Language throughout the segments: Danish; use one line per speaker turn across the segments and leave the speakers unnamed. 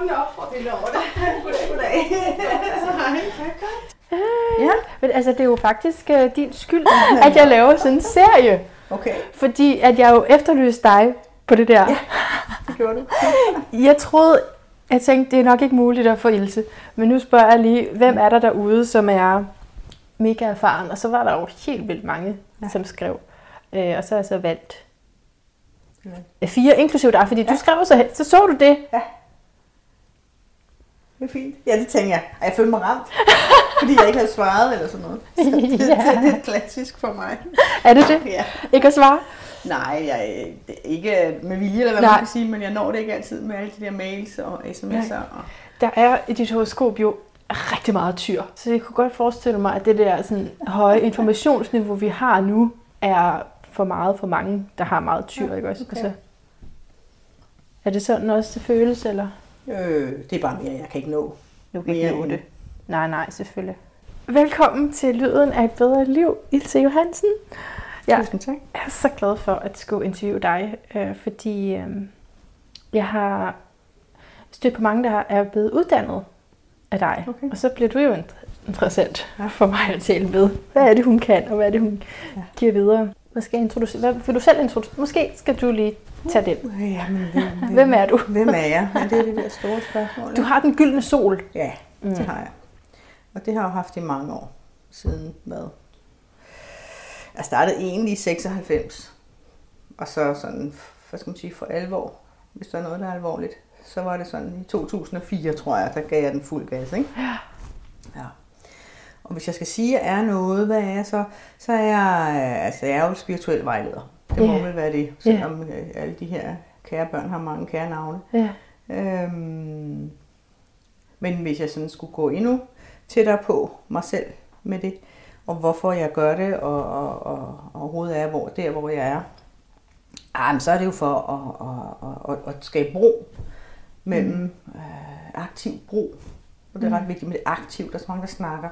kan jeg konen op og vi lover det.
Goddag.
Ja, men altså det er jo faktisk uh, din skyld, at jeg laver sådan en serie.
Okay,
Fordi at jeg jo efterlyste dig på det der. Ja.
det gjorde du.
Jeg troede, jeg tænkte, det er nok ikke muligt at få Ilse. Men nu spørger jeg lige, hvem er der derude, som er mega erfaren? Og så var der jo helt vildt mange, ja. som skrev. Øh, og så har jeg så valgt øh, fire, inklusive dig, fordi ja. du skrev så. Så så du det.
Det er fint. Ja, det tænker jeg. Og jeg følte mig ramt, fordi jeg ikke havde svaret eller sådan noget. Så det,
Ja.
det er klassisk for mig.
Er det det?
Ja.
Ikke at svare?
Nej, jeg, det er ikke med vilje, eller hvad
Nej.
man kan sige, men jeg når det ikke altid med alle de der mails og sms'er. Og...
Der er i dit horoskop jo rigtig meget tyr. Så jeg kunne godt forestille mig, at det der sådan, høje informationsniveau, vi har nu, er for meget for mange, der har meget tyr.
Ja,
ikke også?
okay.
Altså, er det sådan også, det føles, eller?
Øh, det er bare mere, jeg kan ikke nå.
Du kan ikke
Mere
nå
end-
det. Nej, nej, selvfølgelig. Velkommen til Lyden af et bedre liv, Ilse Johansen. Ja.
Tusind tak.
Jeg er så glad for at skulle interviewe dig, øh, fordi øh, jeg har stødt på mange, der er blevet uddannet af dig.
Okay.
Og så bliver du jo int- interessant for mig at tale med. Hvad er det, hun kan, og hvad er det, hun
Ja.
giver videre? Hvad skal jeg introducere? Hvad vil du selv introducere? Måske skal du lige tage den.
Ja, men hvem, hvem,
Hvem er du?
Hvem er jeg? Ja, det er det der store spørgsmål.
Du har den gyldne sol.
Ja,
Mm.
det har jeg. Og det har jeg haft i mange år. Siden hvad? Jeg startede egentlig i 96. Og så sådan, hvad skal man sige, for alvor. Hvis der er noget, der er alvorligt. Så var det sådan i 2004, tror jeg, der gav jeg den fuld gas, ikke?
Ja.
Ja. Og hvis jeg skal sige, at jeg er noget, hvad er jeg så? Så er jeg, altså jeg er jo spirituel vejleder. Det må
Ja.
vel være det, selvom øh, alle de her kære børn har mange kære navne.
Ja.
Øhm, men hvis jeg sådan skulle gå endnu tættere på mig selv med det, og hvorfor jeg gør det, og, og, og, og overhovedet er hvor, der, hvor jeg er, ah, men så er det jo for at, at, at, at skabe bro mellem mm. øh, aktiv bro. Og det er ret vigtigt med det aktiv, der er så mange, der snakker.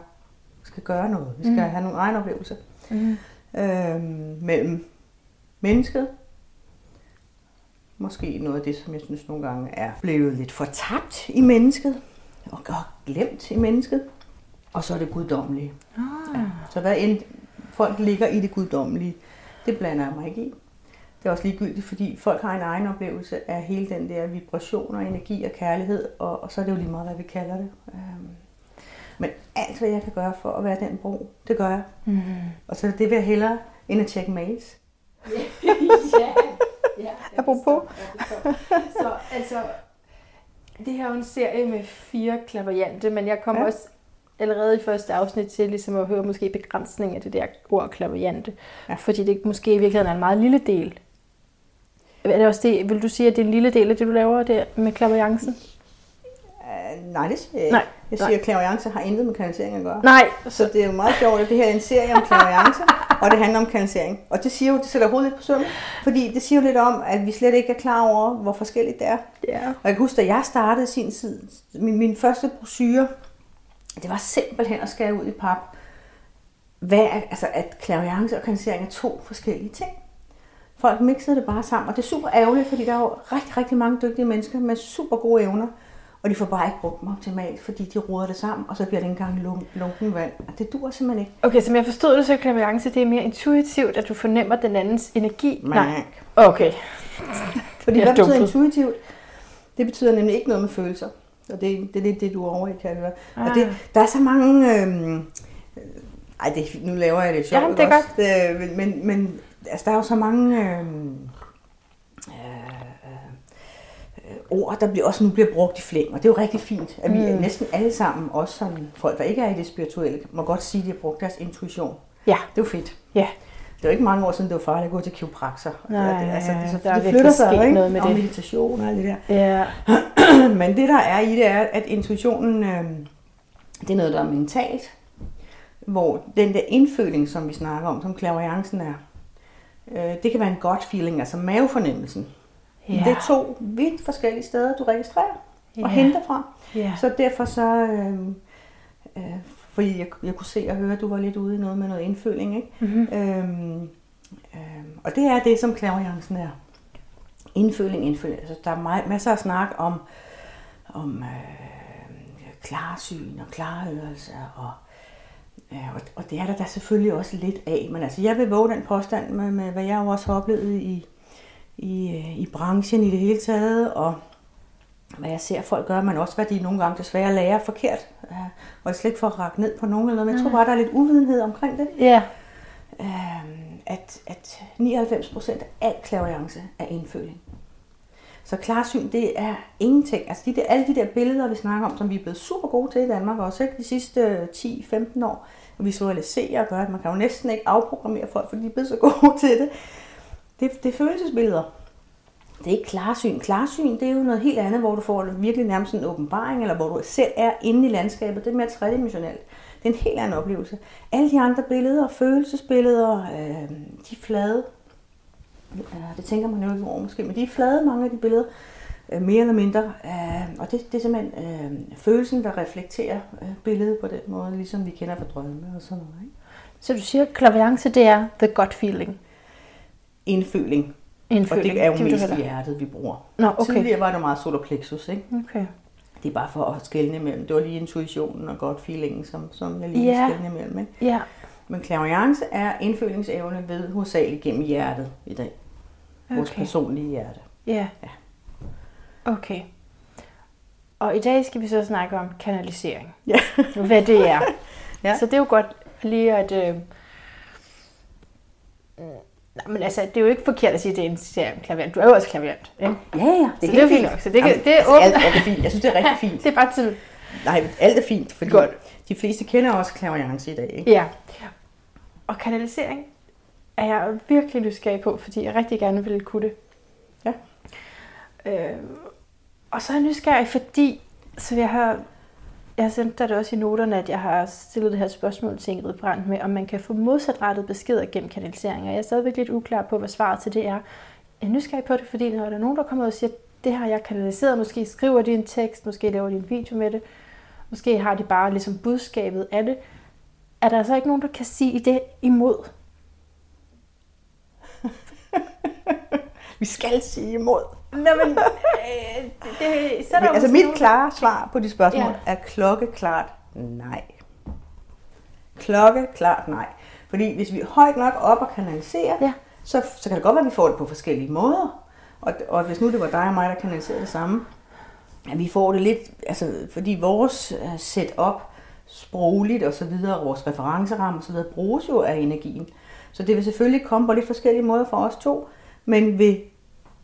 Vi skal gøre noget. Vi skal mm. have nogle egne oplevelser.
Mm.
Øhm, mellem mennesket, måske noget af det, som jeg synes nogle gange er blevet lidt fortabt i mennesket, og, glemt i mennesket, og så er det guddommelige.
Ah.
Så hvad end folk ligger i det guddommelige, det blander jeg mig ikke i. Det er også ligegyldigt, fordi folk har en egen oplevelse af hele den der vibration og energi og kærlighed, og, og så er det jo lige meget, hvad vi kalder det. Øhm, Men alt, hvad jeg kan gøre for at være den bro, det gør jeg.
Mm.
Og så det vil jeg hellere end at tjekke mails.
ja, ja.
Apropos.
Så altså, det her er jo en serie med fire klaverjante, men jeg kommer ja.
Ja.
også allerede i første afsnit til ligesom at høre måske begrænsning af det der ord klaverjante. Ja.
Ja.
Fordi det måske i virkeligheden er en meget lille del. Er det også det, vil du sige, at det er en lille del af det, du laver der med klaverjancen?
Uh, nej, det siger jeg ikke.
Nej,
Jeg siger, at klaverance har intet med kanalisering at gøre.
Nej,
Så det er jo meget sjovt, at det her er en serie om klaverance, og det handler om kanalisering. Og det siger jo, det sætter hovedet lidt på sømmen, fordi det siger jo lidt om, at vi slet ikke er klar over, hvor forskelligt det er.
ja.
Og jeg kan huske, da jeg startede sin tid, min, min første brochure, det var simpelthen at skære ud i pap, hvad er, altså at klaverance og kanalisering er to forskellige ting. Folk mixede det bare sammen, og det er super ærgerligt, fordi der er jo rigtig, rigtig mange dygtige mennesker med super gode evner, og de får bare ikke brugt dem optimalt, fordi de roder det sammen, og så bliver det engang lun- lunken vand. Og det dur simpelthen ikke.
Okay, som jeg forstod det, så klaverjance, det er mere intuitivt, at du fornemmer den andens energi.
Nej.
Okay.
Fordi hvad
er
betyder intuitivt? Det betyder nemlig ikke noget med følelser. Og det, det er lidt det, du er over i, kan det være. Ah.
Ah.
Og det, der er så mange... Øhm, ej, det, nu laver jeg det sjovt,
Jamen, det er
ikke også? Øh, men, men, altså, der er jo så mange øh, øh, ord, der bliver også nu bliver brugt i flæng. Og det er jo rigtig fint, at vi
Mm.
næsten alle sammen, også sådan folk, der ikke er i det spirituelle, må godt sige, at de har brugt deres intuition.
Ja,
Det er jo fedt.
ja.
Det var ikke mange år siden, det var farligt at gå til kiropraktor.
Nej,
det, altså, det, så,
der er
det flytter sig ikke?
noget med
og
det.
meditation og alt det der.
Ja.
Men det der er i det er, at intuitionen, øh, det er noget, der er mentalt. Hvor den der indføling, som vi snakker om, som clairvoyancen er, øh, det kan være en godt feeling, altså mavefornemmelsen.
Ja.
Det er to vidt forskellige steder, du registrerer og
Ja.
henter fra.
Ja.
Så derfor så, øh, øh, fordi jeg, jeg kunne se og høre, at du var lidt ude i noget med noget indføling, ikke?
Mm-hmm.
Øhm, øhm, og det er det, som clairvoyancen er. Indføling, indføling. Altså, der er meget, masser af snak om, om øh, klarsyn og klarhørelse og Ja, og, og det er der da selvfølgelig også lidt af, men altså jeg vil våge den påstand med, med hvad jeg også har oplevet i, i, øh, i branchen i det hele taget, og hvad jeg ser folk gøre, men også hvad de nogle gange desværre lærer forkert, og slet ikke for at række ned på nogen eller noget, men jeg tror bare, der er lidt uvidenhed omkring det.
Ja.
Øhm, at, at 99% af al klaviance er indføling. Så klarsyn, det er ingenting. Altså de der, alle de der billeder, vi snakker om, som vi er blevet super gode til i Danmark, også ikke de sidste 10-15 år, at visualisere og gøre, at man kan jo næsten ikke afprogrammere folk, fordi de er blevet så gode til det. Det, det er følelsesbilleder. Det er ikke klarsyn. Klarsyn, det er jo noget helt andet, hvor du får virkelig nærmest en åbenbaring, eller hvor du selv er inde i landskabet. Det er mere tredimensionelt. Det er en helt anden oplevelse. Alle de andre billeder, følelsesbilleder, øh, de er flade. Ja, det tænker man jo ikke over måske, men de er flade, mange af de billeder, øh, mere eller mindre. Øh, og det, det er simpelthen øh, følelsen, der reflekterer øh, billedet på den måde, ligesom vi kender fra drømme og sådan noget. Ikke?
Så du siger, at klaviance, det er the gut feeling?
Indføling.
Indføling.
Og det er jo
det
mest
hellere.
hjertet, vi bruger.
Nå, okay.
Tidligere var det meget solar plexus, ikke?
Okay.
Det er bare for at skelne imellem. Det var lige intuitionen og godt feelingen, som, som jeg lige
Ja.
yeah. skelne imellem. Ikke?
Ja.
Men clairvoyance er indfølingsevne ved hovedsageligt gennem hjertet i dag. Vores
Okay.
personlige hjerte.
Ja.
Ja.
Okay. Og i dag skal vi så snakke om kanalisering.
Ja.
Hvad det er.
Ja.
Så det er jo godt lige at... Øh... Nej, men altså, det er jo ikke forkert at sige, at det er en serie om klaverant. Du er jo også klaverant, ikke?
Ja, ja.
Så det er fint nok. Så det kan- det er
altså,
åbent.
alt, alt er fint. Jeg synes, det er rigtig fint.
Det er bare til...
Nej, men alt er fint, fordi
Godt.
de fleste kender også clairvoyance i dag. Ikke?
Ja. Og kanalisering er jeg virkelig nysgerrig på, fordi jeg rigtig gerne vil kunne det.
Ja.
Øh, og så er jeg nysgerrig, fordi så jeg har, jeg sendte dig det også i noterne, at jeg har stillet det her spørgsmål til Ingrid Brandt med, om man kan få modsatrettet beskeder gennem kanalisering. Jeg er stadigvæk lidt uklar på, hvad svaret til det er. Jeg er nysgerrig på det, fordi når der er nogen, der kommer ud og siger, det har jeg kanaliseret, måske skriver de en tekst, måske laver de en video med det, måske har de bare ligesom budskabet af det, er der så ikke nogen, der kan sige det imod?
Vi skal sige imod.
Nå, men øh, det, det, så er der
altså mit
nogen,
klare svar på de spørgsmål
Ja.
er klokkeklart nej. Klokkeklart nej. Fordi hvis vi er højt nok op og kanaliserer,
Ja.
så, så kan det godt være, at vi får det på forskellige måder. Og, og hvis nu det var dig og mig, der kanaliserede det samme, at vi får det lidt, altså fordi vores øh, setup, sprogligt og så videre, og vores referenceramme og så videre, bruges jo af energien. Så det vil selvfølgelig komme på lidt forskellige måder for os to, men vil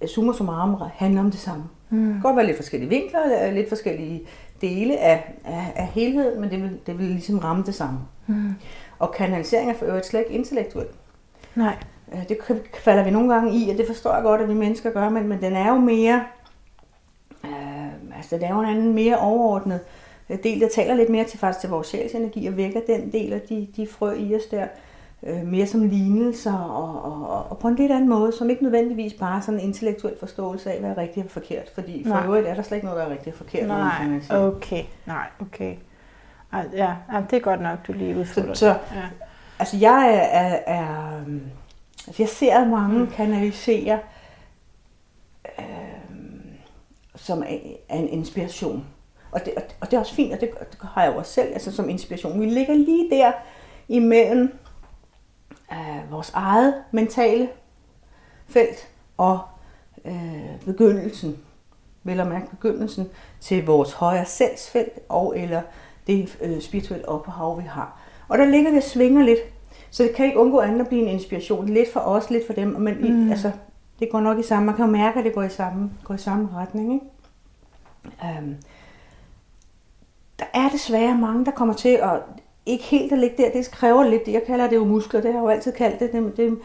summa summarum handle om det samme. Mm. Det kan godt være lidt forskellige vinkler, eller lidt forskellige dele af, af, af helheden, men det vil, det vil ligesom ramme det samme. Mm. Og kanalisering er for øvrigt slet ikke intellektuelt.
Nej.
Øh, Det falder vi nogle gange i, og det forstår jeg godt, at vi mennesker gør, men, men den er jo mere, øh, altså det er jo en anden mere overordnet øh, del, der taler lidt mere til faktisk til vores sjælsenergi og vækker den del af de, de frø i os der, øh, mere som lignelser og, og, og, på en lidt anden måde, som ikke nødvendigvis bare sådan en intellektuel forståelse af, hvad er rigtigt og forkert, fordi for
Nej.
øvrigt er der slet ikke noget, der er rigtigt og forkert. når man
Nej,
kanaliserer.
okay. Nej, okay. Ej, ja, ja, det er godt nok, du lige udfordrer.
Så, så
Ja.
Altså jeg er, er, er altså jeg ser mange mm. kanalisere øh, som er, er en inspiration. Og det, og, og det er også fint, og det, det har jeg jo også selv altså som inspiration. Vi ligger lige der imellem øh, vores eget mentale felt og øh, begyndelsen, vel at mærke begyndelsen til vores højere selvsfelt og eller det øh, spirituelle ophav, vi har. Og der ligger det svinger lidt, så det kan ikke undgå andet at blive en inspiration. Lidt for os, lidt for dem, men mm. i, altså, det går nok i samme. Man kan jo mærke, at det går i samme, går i samme retning. Ikke? Um, der er desværre mange, der kommer til at ikke helt at ligge der. Det kræver lidt, jeg kalder det jo muskler, det har jeg jo altid kaldt det. Det, det,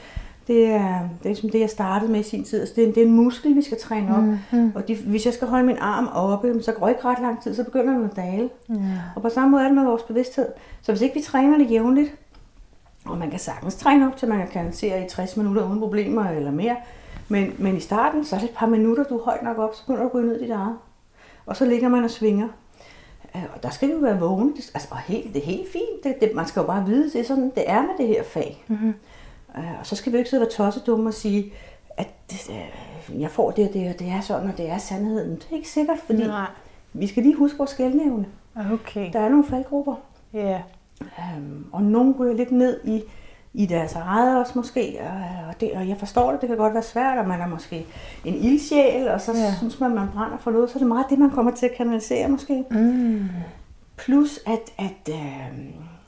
det er, det er som det, jeg startede med i sin tid. Altså, det, er, det er en muskel, vi skal træne op. Mm-hmm. Og de, hvis jeg skal holde min arm oppe, så går ikke ret lang tid, så begynder den at dale.
Ja.
Og på samme måde er det med vores bevidsthed. Så hvis ikke vi træner det jævnligt, og man kan sagtens træne op til, man kan kanalisere i 60 minutter uden problemer eller mere, men, men i starten, så er det et par minutter, du er højt nok op, så begynder du at gå ned i dit eget. Og så ligger man og svinger. Og der skal vi jo være vågne. Det, altså, og helt, det er helt fint. Det, det, man skal jo bare vide, det er sådan, det er med det her fag. Mm-hmm. Og så skal vi jo ikke sidde og være tossedumme og sige, at øh, jeg får det og det, og det er sådan, og det er sandheden. Det er ikke sikkert, fordi
Nej.
vi skal lige huske vores skældnævne.
Okay.
Der er nogle faldgrupper,
Ja.
øhm, og nogen ryger lidt ned i, i deres eget også måske, og, og, det, og jeg forstår det, det kan godt være svært, og man er måske en ildsjæl, og så
Ja.
synes man, man brænder for noget, så er det meget det, man kommer til at kanalisere måske.
Mm.
Plus at, at øh,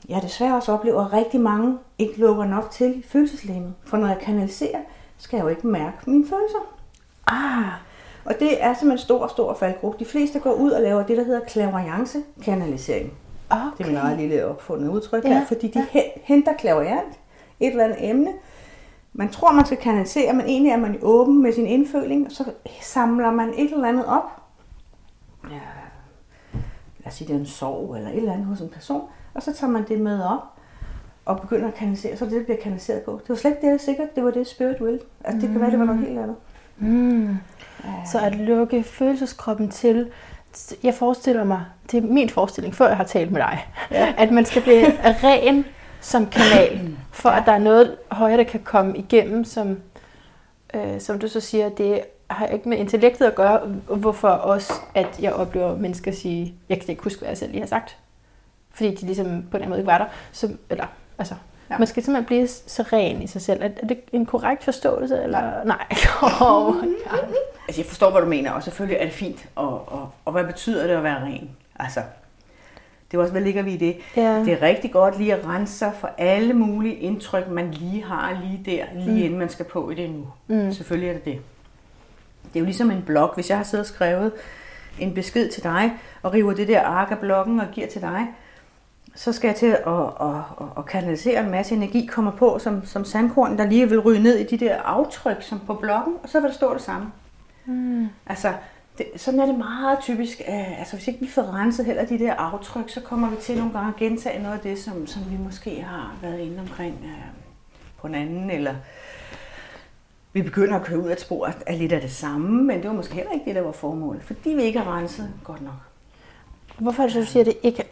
jeg desværre også oplever, at rigtig mange ikke lukker nok til i følelseslæmet. For når jeg kanaliserer, skal jeg jo ikke mærke mine følelser.
Ah.
Og det er simpelthen en stor, stor faldgruppe. De fleste går ud og laver det, der hedder clairvoyance-kanalisering.
Okay.
Det er min eget lille opfundet udtryk
Ja,
her, fordi de
ja.
henter clairvoyant, et eller andet emne. Man tror, man skal kanalisere, men egentlig er man åben med sin indføling, og så samler man et eller andet op. Ja, lad os sige, det er en sorg eller et eller andet hos en person, og så tager man det med op og begynder at kanalisere, så det, det bliver kanaliseret på. Det var slet ikke det, jeg sikkert, det var det spirit will. Altså, det kan være, det var noget helt andet.
Mm. Så at lukke følelseskroppen til, jeg forestiller mig, det er min forestilling, før jeg har talt med dig, ja. at man skal blive ren som kanal, for at der er noget højere, der kan komme igennem, som, øh, som du så siger, det har ikke med intellektet at gøre, hvorfor også, at jeg oplever mennesker sige, jeg kan ikke huske, hvad jeg selv lige har sagt, fordi de ligesom på en eller anden måde ikke var der, så, eller, altså, ja.
Ja.
man skal simpelthen blive så ren i sig selv. Er, er det en korrekt forståelse? Eller? Nej. Nej. Oh, ja.
Altså, jeg forstår, hvad du mener, og selvfølgelig er det fint. Og, og, og hvad betyder det at være ren? Altså, det er også, hvad ligger vi i det?
Ja.
Det er rigtig godt lige at rense sig for alle mulige indtryk, man lige har lige der, lige mm. inden man skal på i det nu.
Mm.
Selvfølgelig er det det. Det er jo ligesom en blog. Hvis jeg har siddet og skrevet en besked til dig, og river det der ark af bloggen og giver til dig, så skal jeg til at, at, at, at kanalisere en masse energi, kommer på som, som sandkorn, der lige vil ryge ned i de der aftryk som på bloggen, og så vil der stå det samme.
Mm.
Altså, det, sådan er det meget typisk. Uh, altså, hvis ikke vi får renset heller de der aftryk, så kommer vi til nogle gange at gentage noget af det, som, som vi måske har været inde omkring uh, på en anden, eller vi begynder at køre ud af et spor af lidt af det samme, men det var måske heller ikke det, der var formålet, fordi vi ikke har renset godt nok.
Hvorfor er det, så, du siger, at det ikke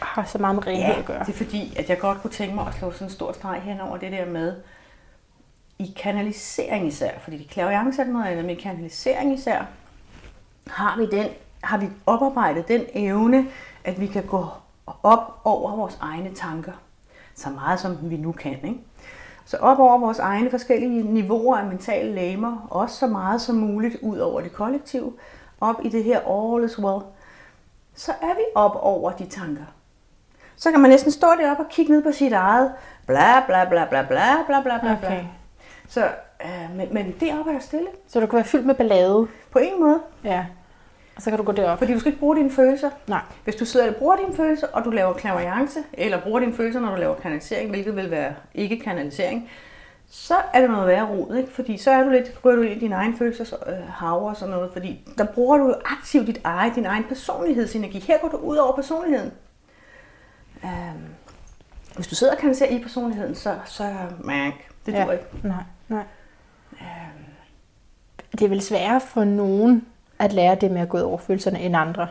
har så meget med renhed at gøre?
det er fordi, at jeg godt kunne tænke mig at slå sådan en stor streg hen over det der med, i kanalisering især, fordi det klaviance er noget andet, men i kanalisering især, har vi, den, har vi oparbejdet den evne, at vi kan gå op over vores egne tanker, så meget som vi nu kan. Ikke? Så op over vores egne forskellige niveauer af mentale lamer, også så meget som muligt ud over det kollektive, op i det her all is well, så er vi op over de tanker. Så kan man næsten stå deroppe og kigge ned på sit eget, bla bla bla bla bla bla bla bla.
Okay.
Så, øh, men, men deroppe er der stille.
Så du kan være fyldt med ballade.
På ingen måde.
Ja. Og så kan du gå derop.
Fordi du skal ikke bruge dine følelser.
Nej.
Hvis du sidder og bruger dine følelser, og du laver clairvoyance, eller bruger dine følelser, når du laver kanalisering, hvilket vil være ikke kanalisering, så er det noget værre rod, ikke? Fordi så er du lidt, rører du ind i din egen følelses øh, hav og sådan noget, fordi der bruger du jo aktivt dit eget, din egen personlighedsenergi. Her går du ud over personligheden. Um, hvis du sidder og kanaliserer i personligheden, så, så man, det
Ja.
dur ikke.
Nej, nej. Det er vel sværere for nogen at lære det med at gå ud over følelserne end andre.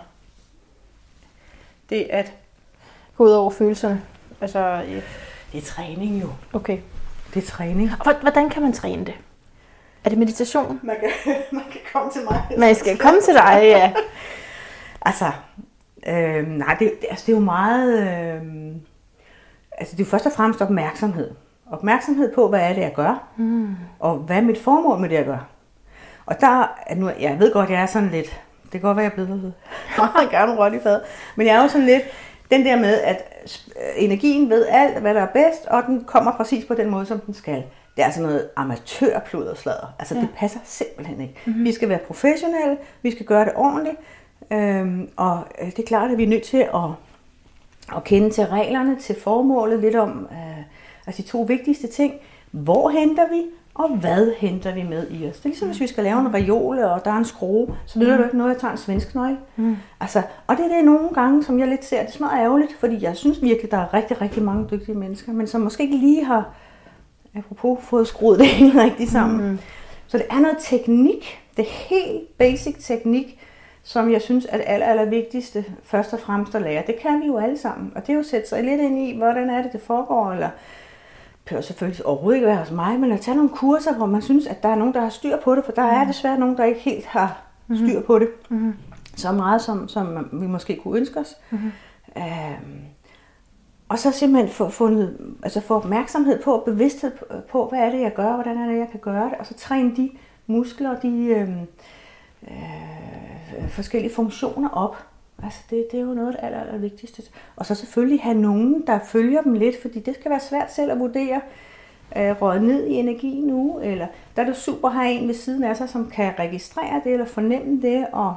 Det at,
Gå ud over følelserne. Altså, øh,
det er træning jo.
okay.
Det er træning.
Og hvor- hvordan kan man træne det? Er det meditation?
Man kan, man kan komme til mig.
Man skal komme til dig, ja.
Altså, øh, nej, det, det, altså, det er jo meget... Øh, altså, det er jo først og fremmest opmærksomhed. Opmærksomhed på, hvad er det, jeg gør, mm. og hvad er mit formål med det, jeg gør. Og der, er nu, jeg ved godt, jeg er sådan lidt, det kan godt være, jeg er blevet meget gerne råt i fad, men jeg er jo sådan lidt, den der med, at energien ved alt, hvad der er bedst, og den kommer præcis på den måde, som den skal. Det er altså noget amatørplud og sladder. Altså, ja. det passer simpelthen ikke. Mm-hmm. Vi skal være professionelle, vi skal gøre det ordentligt, øhm, og øh, det er klart, at vi er nødt til at, at kende til reglerne, til formålet, lidt om øh, altså de to vigtigste ting. Hvor henter vi, og hvad henter vi med i os? Det er ligesom, hvis vi skal lave en reol, og der er en skrue, så lyder det jo ikke noget, at jeg tager en svensk nøgle. Mm. Altså, og det er det nogle gange, som jeg lidt ser, det er meget ærgerligt, fordi jeg synes virkelig, der er rigtig, rigtig mange dygtige mennesker, men som måske ikke lige har, apropos, fået skruet det hele rigtigt sammen. Mm. Så det er noget teknik, det er helt basic teknik, som jeg synes er det aller, aller vigtigste først og fremmest at lære. Det kan vi jo alle sammen, og det er jo at sætte sig lidt ind i, hvordan er det, det foregår, eller behøver selvfølgelig overhovedet ikke være hos mig, men at tage nogle kurser, hvor man synes, at der er nogen, der har styr på det, for der er desværre nogen, der ikke helt har styr på det.
Mm-hmm.
Så meget, som, som vi måske kunne ønske os.
Mhm.
Øhm, og så simpelthen få, fundet, altså få opmærksomhed på, bevidsthed på, hvad er det, jeg gør, hvordan er det, jeg kan gøre det, og så træne de muskler, de øh, øh, forskellige funktioner op. Altså det, det er jo noget af det aller, aller vigtigste. Og så selvfølgelig have nogen, der følger dem lidt, fordi det skal være svært selv at vurdere, øh, røget ned i energi nu, eller der er det super at have en ved siden af sig, som kan registrere det, eller fornemme det, og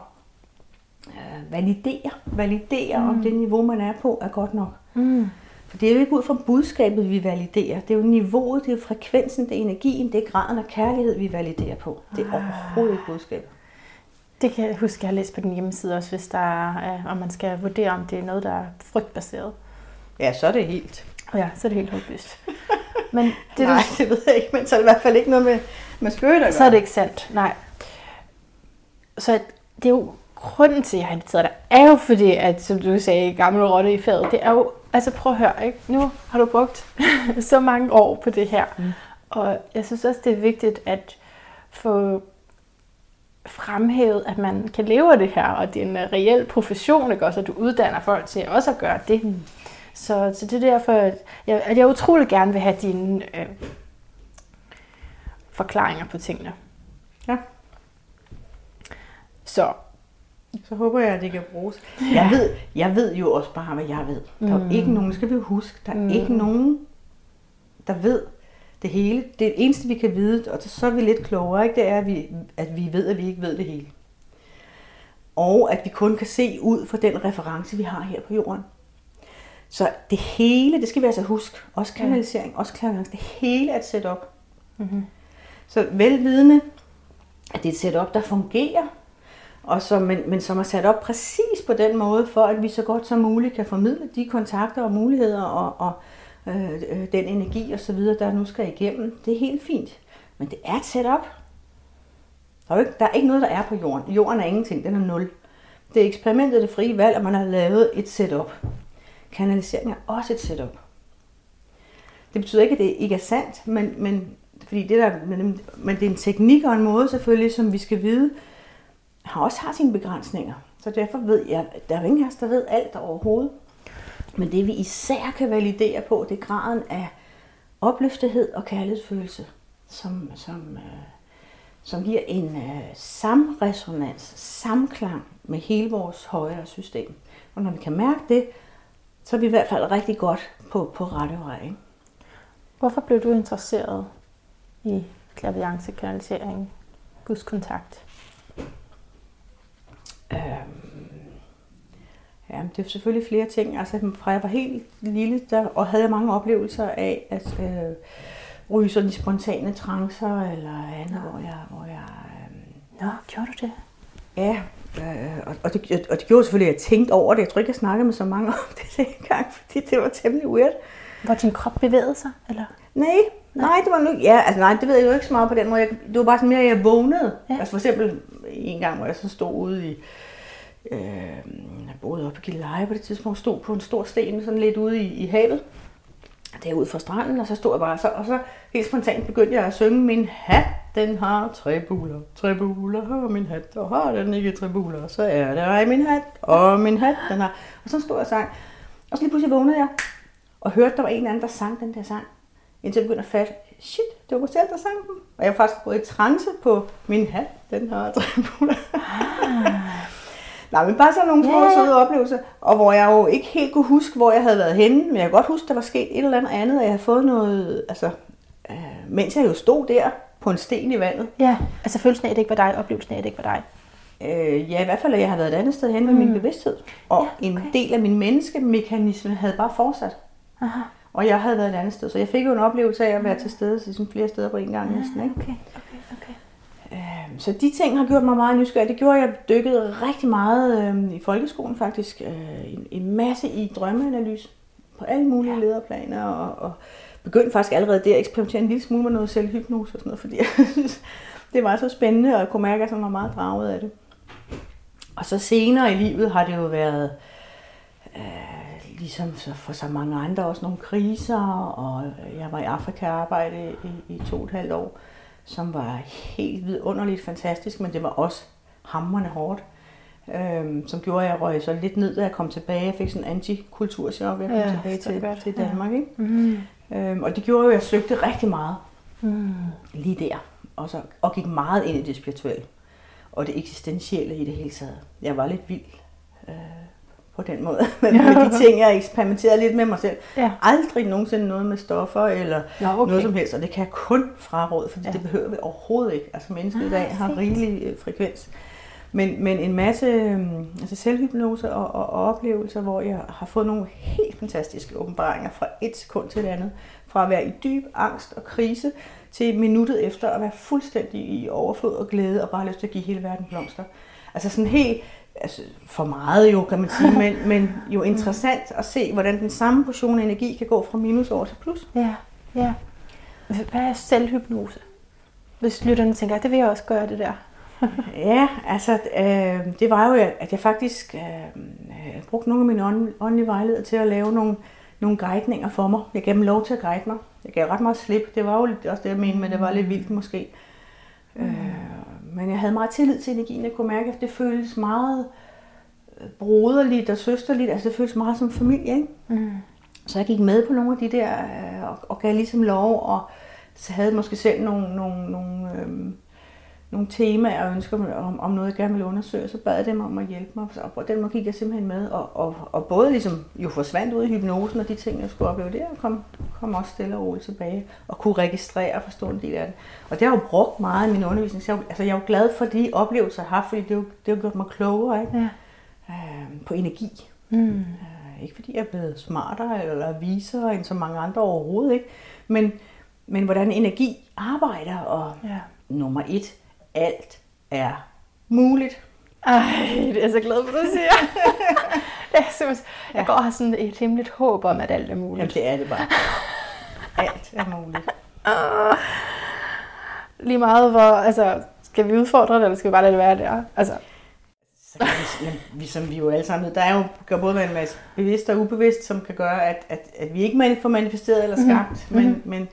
øh, validere, validere mm. om det niveau, man er på, er godt nok.
Mm.
For det er jo ikke ud fra budskabet, vi validerer. Det er jo niveauet, det er jo frekvensen, det er energien, det er graden af kærlighed, vi validerer på. Det er overhovedet ikke budskabet.
Det kan jeg huske, jeg har læst på den hjemmeside også, hvis der er, om man skal vurdere, om det er noget, der er frygtbaseret.
Ja, så er det helt.
Ja, så er det helt håbløst. Men det,
Nej, det ved jeg ikke, men så er det i hvert fald ikke noget med, med at
så er det ikke sandt. Nej. Så det er jo grunden til, at jeg har inviteret dig, er jo fordi, at som du sagde, gamle rotte i fadet, det er jo, altså prøv at høre, ikke? nu har du brugt så mange år på det her, mm. og jeg synes også, det er vigtigt at få fremhævet, at man kan leve af det her, og det er en øh, reel profession, ikke? også, at du uddanner folk til også at gøre det. Mm. Så, så det er derfor, at jeg, at jeg utrolig gerne vil have dine øh, forklaringer på tingene.
Ja.
Så
Så håber jeg, at det kan bruges. Jeg ved, jeg ved jo også bare, hvad jeg ved. Der er
Mm.
ikke nogen, skal vi huske, der er
Mm.
ikke nogen, der ved det hele. Det eneste, vi kan vide, og så er vi lidt klogere, ikke? det er, at vi, at vi ved, at vi ikke ved det hele. Og at vi kun kan se ud fra den reference, vi har her på jorden. Så det hele, det skal vi altså huske, også kanalisering, også klargang, det hele er et setup.
mm-hmm.
Så velvidende, at det er et setup, der fungerer, og som, men, men som er sat op præcis på den måde, for at vi så godt som muligt kan formidle de kontakter og muligheder og, og Øh, øh, den energi og så videre, der nu skal igennem. Det er helt fint. Men det er et setup. Der er, ikke, der er ikke noget, der er på jorden. Jorden er ingenting, den er nul. Det er eksperimentet, det frie valg, at man har lavet et setup. Kanalisering er også et setup. Det betyder ikke, at det ikke er sandt, men, men, fordi det der, men, men det er en teknik og en måde selvfølgelig, som vi skal vide, har også har sine begrænsninger. Så derfor ved jeg, der er jo ingen af os, der ved alt overhovedet. Men det vi især kan validere på, det er graden af opløftethed og kærlighedsfølelse, som, som, øh, som giver en øh, samresonans, samklang med hele vores højere system. Og når vi kan mærke det, så er vi i hvert fald rigtig godt på, på rette vej. Ikke?
Hvorfor blev du interesseret i klaviance, kanalisering, gudskontakt?
Øhm, ja, det er selvfølgelig flere ting. Altså, fra jeg var helt lille, der, og havde jeg mange oplevelser af at øh, ryge sådan i spontane trancer eller andet, hvor jeg, hvor jeg øh,
Nå, gjorde du det?
ja, øh, og, og, det, og det gjorde selvfølgelig, at jeg tænkte over det. Jeg tror ikke, jeg snakkede med så mange om det dengang, fordi det var temmelig weird.
Hvor din krop bevægede sig, eller?
Nej, nej, det var nu, ja, altså nej, det ved jeg jo ikke så meget på den måde. Jeg, det var bare sådan mere, at jeg vågnede.
Ja.
Ja. Altså for eksempel en gang, hvor jeg så stod ude i, øh, jeg boede oppe i Gilleleje på det tidspunkt, stod på en stor sten sådan lidt ude i, i havet. Derude fra stranden, og så stod jeg bare, så, og så helt spontant begyndte jeg at synge, min hat, den har tre buler, tre buler, har min hat, og har den ikke tre buler, så er det ej min hat, og min hat, den har, og så stod jeg og sang. Og så lige pludselig vågnede jeg, og hørte, der var en anden, der sang den der sang. Indtil jeg begyndte at fatte, shit, det var mig selv, der sang den. Og jeg var faktisk gået i trance på min hat, den har tre buler. Ah. Nej, men bare sådan nogle små
Ja, ja.
søde oplevelser, og hvor jeg jo ikke helt kunne huske, hvor jeg havde været henne, men jeg kan godt huske, der var sket et eller andet andet, og jeg havde fået noget, altså, øh, mens jeg jo stod der på en sten i vandet.
Ja, altså følelsen af, at det ikke var dig, oplevelsen af, at det ikke var dig.
Øh, ja, i hvert fald, at jeg har været et andet sted hen med
Mm.
min bevidsthed. Og
Ja,
ja,
okay.
en del af min menneskemekanisme havde bare fortsat.
Aha.
Og jeg havde været et andet sted, så jeg fik jo en oplevelse af at være til stede sådan flere steder på en gang næsten. Ikke?
Okay, okay, okay.
Øhm, Så de ting har gjort mig meget nysgerrig. Det gjorde, at jeg dykkede rigtig meget øhm, i folkeskolen faktisk. Øh, en, en masse i drømmeanalyse på alle mulige
Ja.
lederplaner. Og, og begyndte faktisk allerede der at eksperimentere en lille smule med noget selvhypnose og sådan noget, fordi jeg synes, det var så spændende, og jeg kunne mærke, at jeg sådan var meget draget af det. Og så senere i livet har det jo været øh, ligesom for så mange andre også nogle kriser, og jeg var i Afrika og arbejdede i, i to og et halvt år, som var helt vidunderligt fantastisk, men det var også hamrende hårdt. Øhm, som gjorde, at jeg røg så lidt ned, da jeg kom tilbage. Jeg fik sådan en antikulturchok, da jeg kom
Ja,
tilbage til,
godt.
til Danmark. Ikke?
Mm.
Øhm, og det gjorde jo, at jeg søgte rigtig meget
Mm.
lige der. Og, så, og gik meget ind i det spirituelle. Og det eksistentielle i det hele taget. Jeg var lidt vild øh, på den måde. med, med de ting, jeg eksperimenterede lidt med mig selv.
Ja.
Aldrig nogensinde noget med stoffer eller
Nå,
okay. noget som helst. Og det kan jeg kun fraråde, for
Ja.
ja. det behøver vi overhovedet ikke. Altså mennesket i
Ah,
dag har
fint.
rigelig øh, frekvens. Men, men en masse øh, altså selvhypnose og, og, og oplevelser, hvor jeg har fået nogle helt fantastiske åbenbaringer fra et sekund til det andet. Fra at være i dyb angst og krise, til minuttet efter at være fuldstændig i overflod og glæde, og bare lyst til at give hele verden blomster. Altså sådan helt, altså for meget jo, kan man sige, men, men jo interessant at se, hvordan den samme portion af energi kan gå fra minus over til plus.
Ja, ja. Hvad er selvhypnose? Hvis lytterne tænker, det vil jeg også gøre det der.
Ja, altså øh, det var jo, at jeg faktisk øh, øh, brugte nogle af mine ånd, åndelige vejledere til at lave nogle, nogle guidninger for mig. Jeg gav dem lov til at guide mig. Jeg gav ret meget slip. Det var jo også det, jeg mente, men det var lidt vildt måske. Mm. Øh, men jeg havde meget tillid til energien. Jeg kunne mærke, at det føltes meget øh, broderligt og søsterligt. Altså det føltes meget som familie, ikke?
Mm.
Så jeg gik med på nogle af de der, øh, og, og gav ligesom lov, og så havde måske selv nogle, nogle, nogle, øhm, nogle temaer og ønsker om, om noget, jeg gerne ville undersøge, så bad jeg dem om at hjælpe mig. Så på den måde gik jeg simpelthen med, og, og, og både ligesom jo forsvandt ud i hypnosen, og de ting, jeg skulle opleve der, kom, kom også stille og roligt tilbage, og kunne registrere og forstå en del af det. Og det har jo brugt meget i min undervisning, så jeg, altså jeg er jo glad for de oplevelser, jeg har haft, fordi det har jo, det har gjort mig klogere ikke?
Ja.
Øh, på energi.
Mm.
Øh, Ikke fordi jeg er blevet smartere eller visere end så mange andre overhovedet, ikke? Men, men hvordan energi arbejder, og
Ja.
nummer et, alt er muligt.
Ej, det er jeg så glad for, du siger. jeg, synes, jeg går og har sådan et hemmeligt håb om, at alt er muligt.
Jamen det er det bare. Alt er muligt.
Ah. Lige meget, hvor, altså, skal vi udfordre det, eller skal vi bare lade det være der? Altså,
Så kan vi, men vi, som vi jo alle sammen der er jo kan både være en masse bevidst og ubevidst, som kan gøre, at, at, at vi ikke får manifesteret eller skabt, mm-hmm. men, men,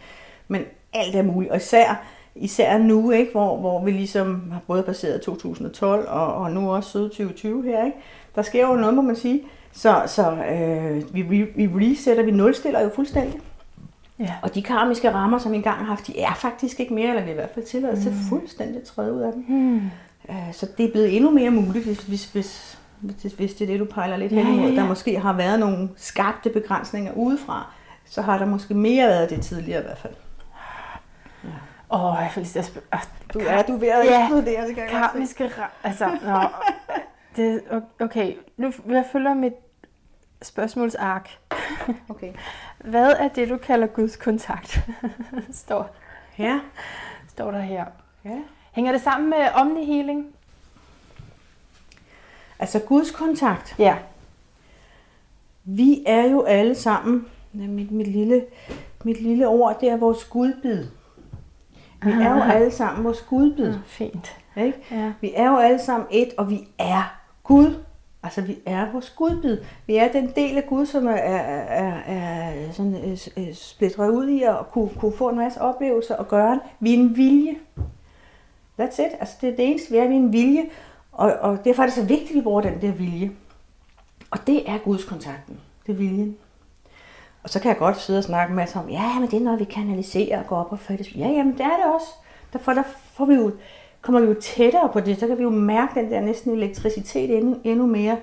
men alt er muligt. Og især, især nu, ikke, hvor, hvor vi ligesom har både passeret 2012 og, og nu også søde 2020 her, ikke? der sker jo noget, må man sige. Så, så øh, vi, vi, vi resetter, vi nulstiller jo fuldstændig.
ja.
Og de karmiske rammer, som vi engang har haft, de er faktisk ikke mere, eller vi i hvert fald tilladt til fuldstændig træde ud af dem.
Hmm.
Øh, Så det er blevet endnu mere muligt, hvis, hvis, hvis, hvis, hvis det er det, du pejler lidt
Ja,
hen imod.
ja, ja.
Der måske har været nogle skabte begrænsninger udefra, så har der måske mere været det tidligere i hvert fald.
Åh, oh, jeg får til at spørge. Ah,
Du er, du er ved at
Ja.
eksplodere, det kan jeg godt se.
Karmiske Altså, nå. Det, okay, nu jeg følger mit spørgsmålsark.
Okay.
Hvad er det, du kalder Guds kontakt? står,
Ja.
står der her.
ja.
Hænger det sammen med omni-healing?
Altså Guds kontakt.
Ja.
Vi er jo alle sammen, ja, mit, mit, lille, mit lille ord, det er vores gudbid. Vi er jo alle sammen vores gudbid.
Fint.
Ikke?
Ja.
Vi er jo alle sammen et, og vi er Gud. Altså, vi er vores gudbid. Vi er den del af Gud, som er, er, er, er sådan, øh, øh, splitret ud i at kunne, kunne få en masse oplevelser og gøre. Vi er en vilje. That's it. Altså, det er det eneste, vi er. Vi er en vilje. Og, og derfor er det så vigtigt, at vi bruger den der vilje. Og det er Guds kontakten. Det er viljen. Og så kan jeg godt sidde og snakke med om, ja, men det er noget, vi kanaliserer og går op og fattes. Ja, jamen det er det også. Derfor der får vi jo, kommer vi jo tættere på det. Så kan vi jo mærke den der næsten elektricitet endnu, endnu mere.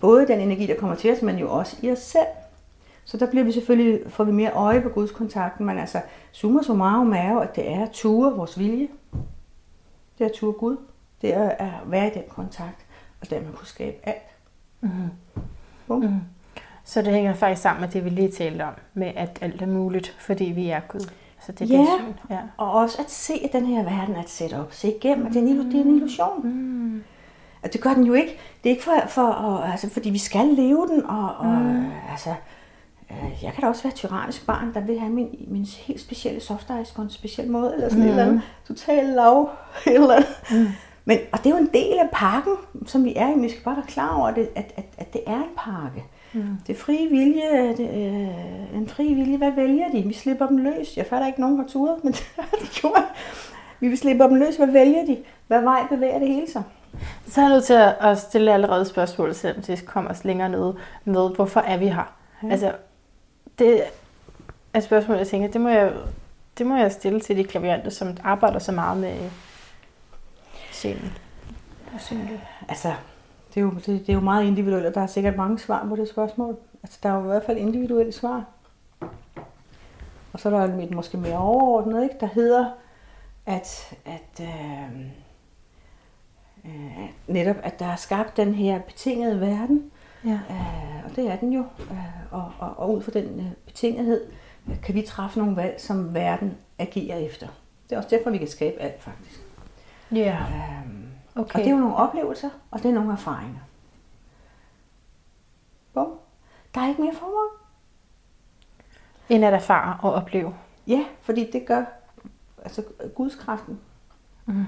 Både den energi, der kommer til os, men jo også i os selv. Så der bliver vi selvfølgelig, får vi mere øje på Guds kontakten, men altså summa summarum er jo, at det er at ture vores vilje. Det er at ture Gud. Det er at være i den kontakt, og dermed kunne skabe alt.
Mm-hmm.
Bum.
Mm. Så det hænger faktisk sammen med det, vi lige talte om, med at alt er muligt, fordi vi er Gud. Så det er
Ja.
det syn. Ja.
Og også at se, at den her verden er et setup. Se igennem, at det er en, det er en illusion.
Mm.
Og det gør den jo ikke. Det er ikke for, for at, altså, fordi vi skal leve den. Og, og mm. altså, øh, jeg kan da også være tyrannisk barn, der vil have min, min helt specielle soft ice på en speciel måde. Eller sådan mm. et eller andet totalt lav. Eller andet. Mm. Men, og det er jo en del af pakken, som vi er i. Vi skal bare være klar over, det, at, at, at det er en pakke. Mm. Det frie vilje, det, øh, en fri vilje, hvad vælger de? Vi slipper dem løs. Jeg fatter ikke nogen har turet, men det har de gjort. Vi slipper dem løs, hvad vælger de? Hvad vej bevæger det hele sig?
Så er jeg nødt til at stille allerede spørgsmål, selvom det kommer os længere ned med, hvorfor er vi her? Ja. Altså, det er et spørgsmål, jeg tænker, det må jeg, det må jeg stille til de klavianter, som arbejder så meget med sjælen.
Altså, det er, jo, det, det er jo meget individuelt, og der er sikkert mange svar på det spørgsmål. Altså, der er jo i hvert fald individuelle svar. Og så er der et måske mere overordnet, ikke? der hedder, at, at øh, øh, netop, at der er skabt den her betingede verden, ja. øh, og det er den jo, øh, og, og, og ud fra den øh, betingethed kan vi træffe nogle valg, som verden agerer efter. Det er også derfor, vi kan skabe alt, faktisk.
Ja.
Øh, okay. Og det er jo nogle oplevelser, og det er nogle erfaringer. Bum. Der er ikke mere formål.
End at erfare og opleve.
Ja, fordi det gør altså gudskraften. Mm.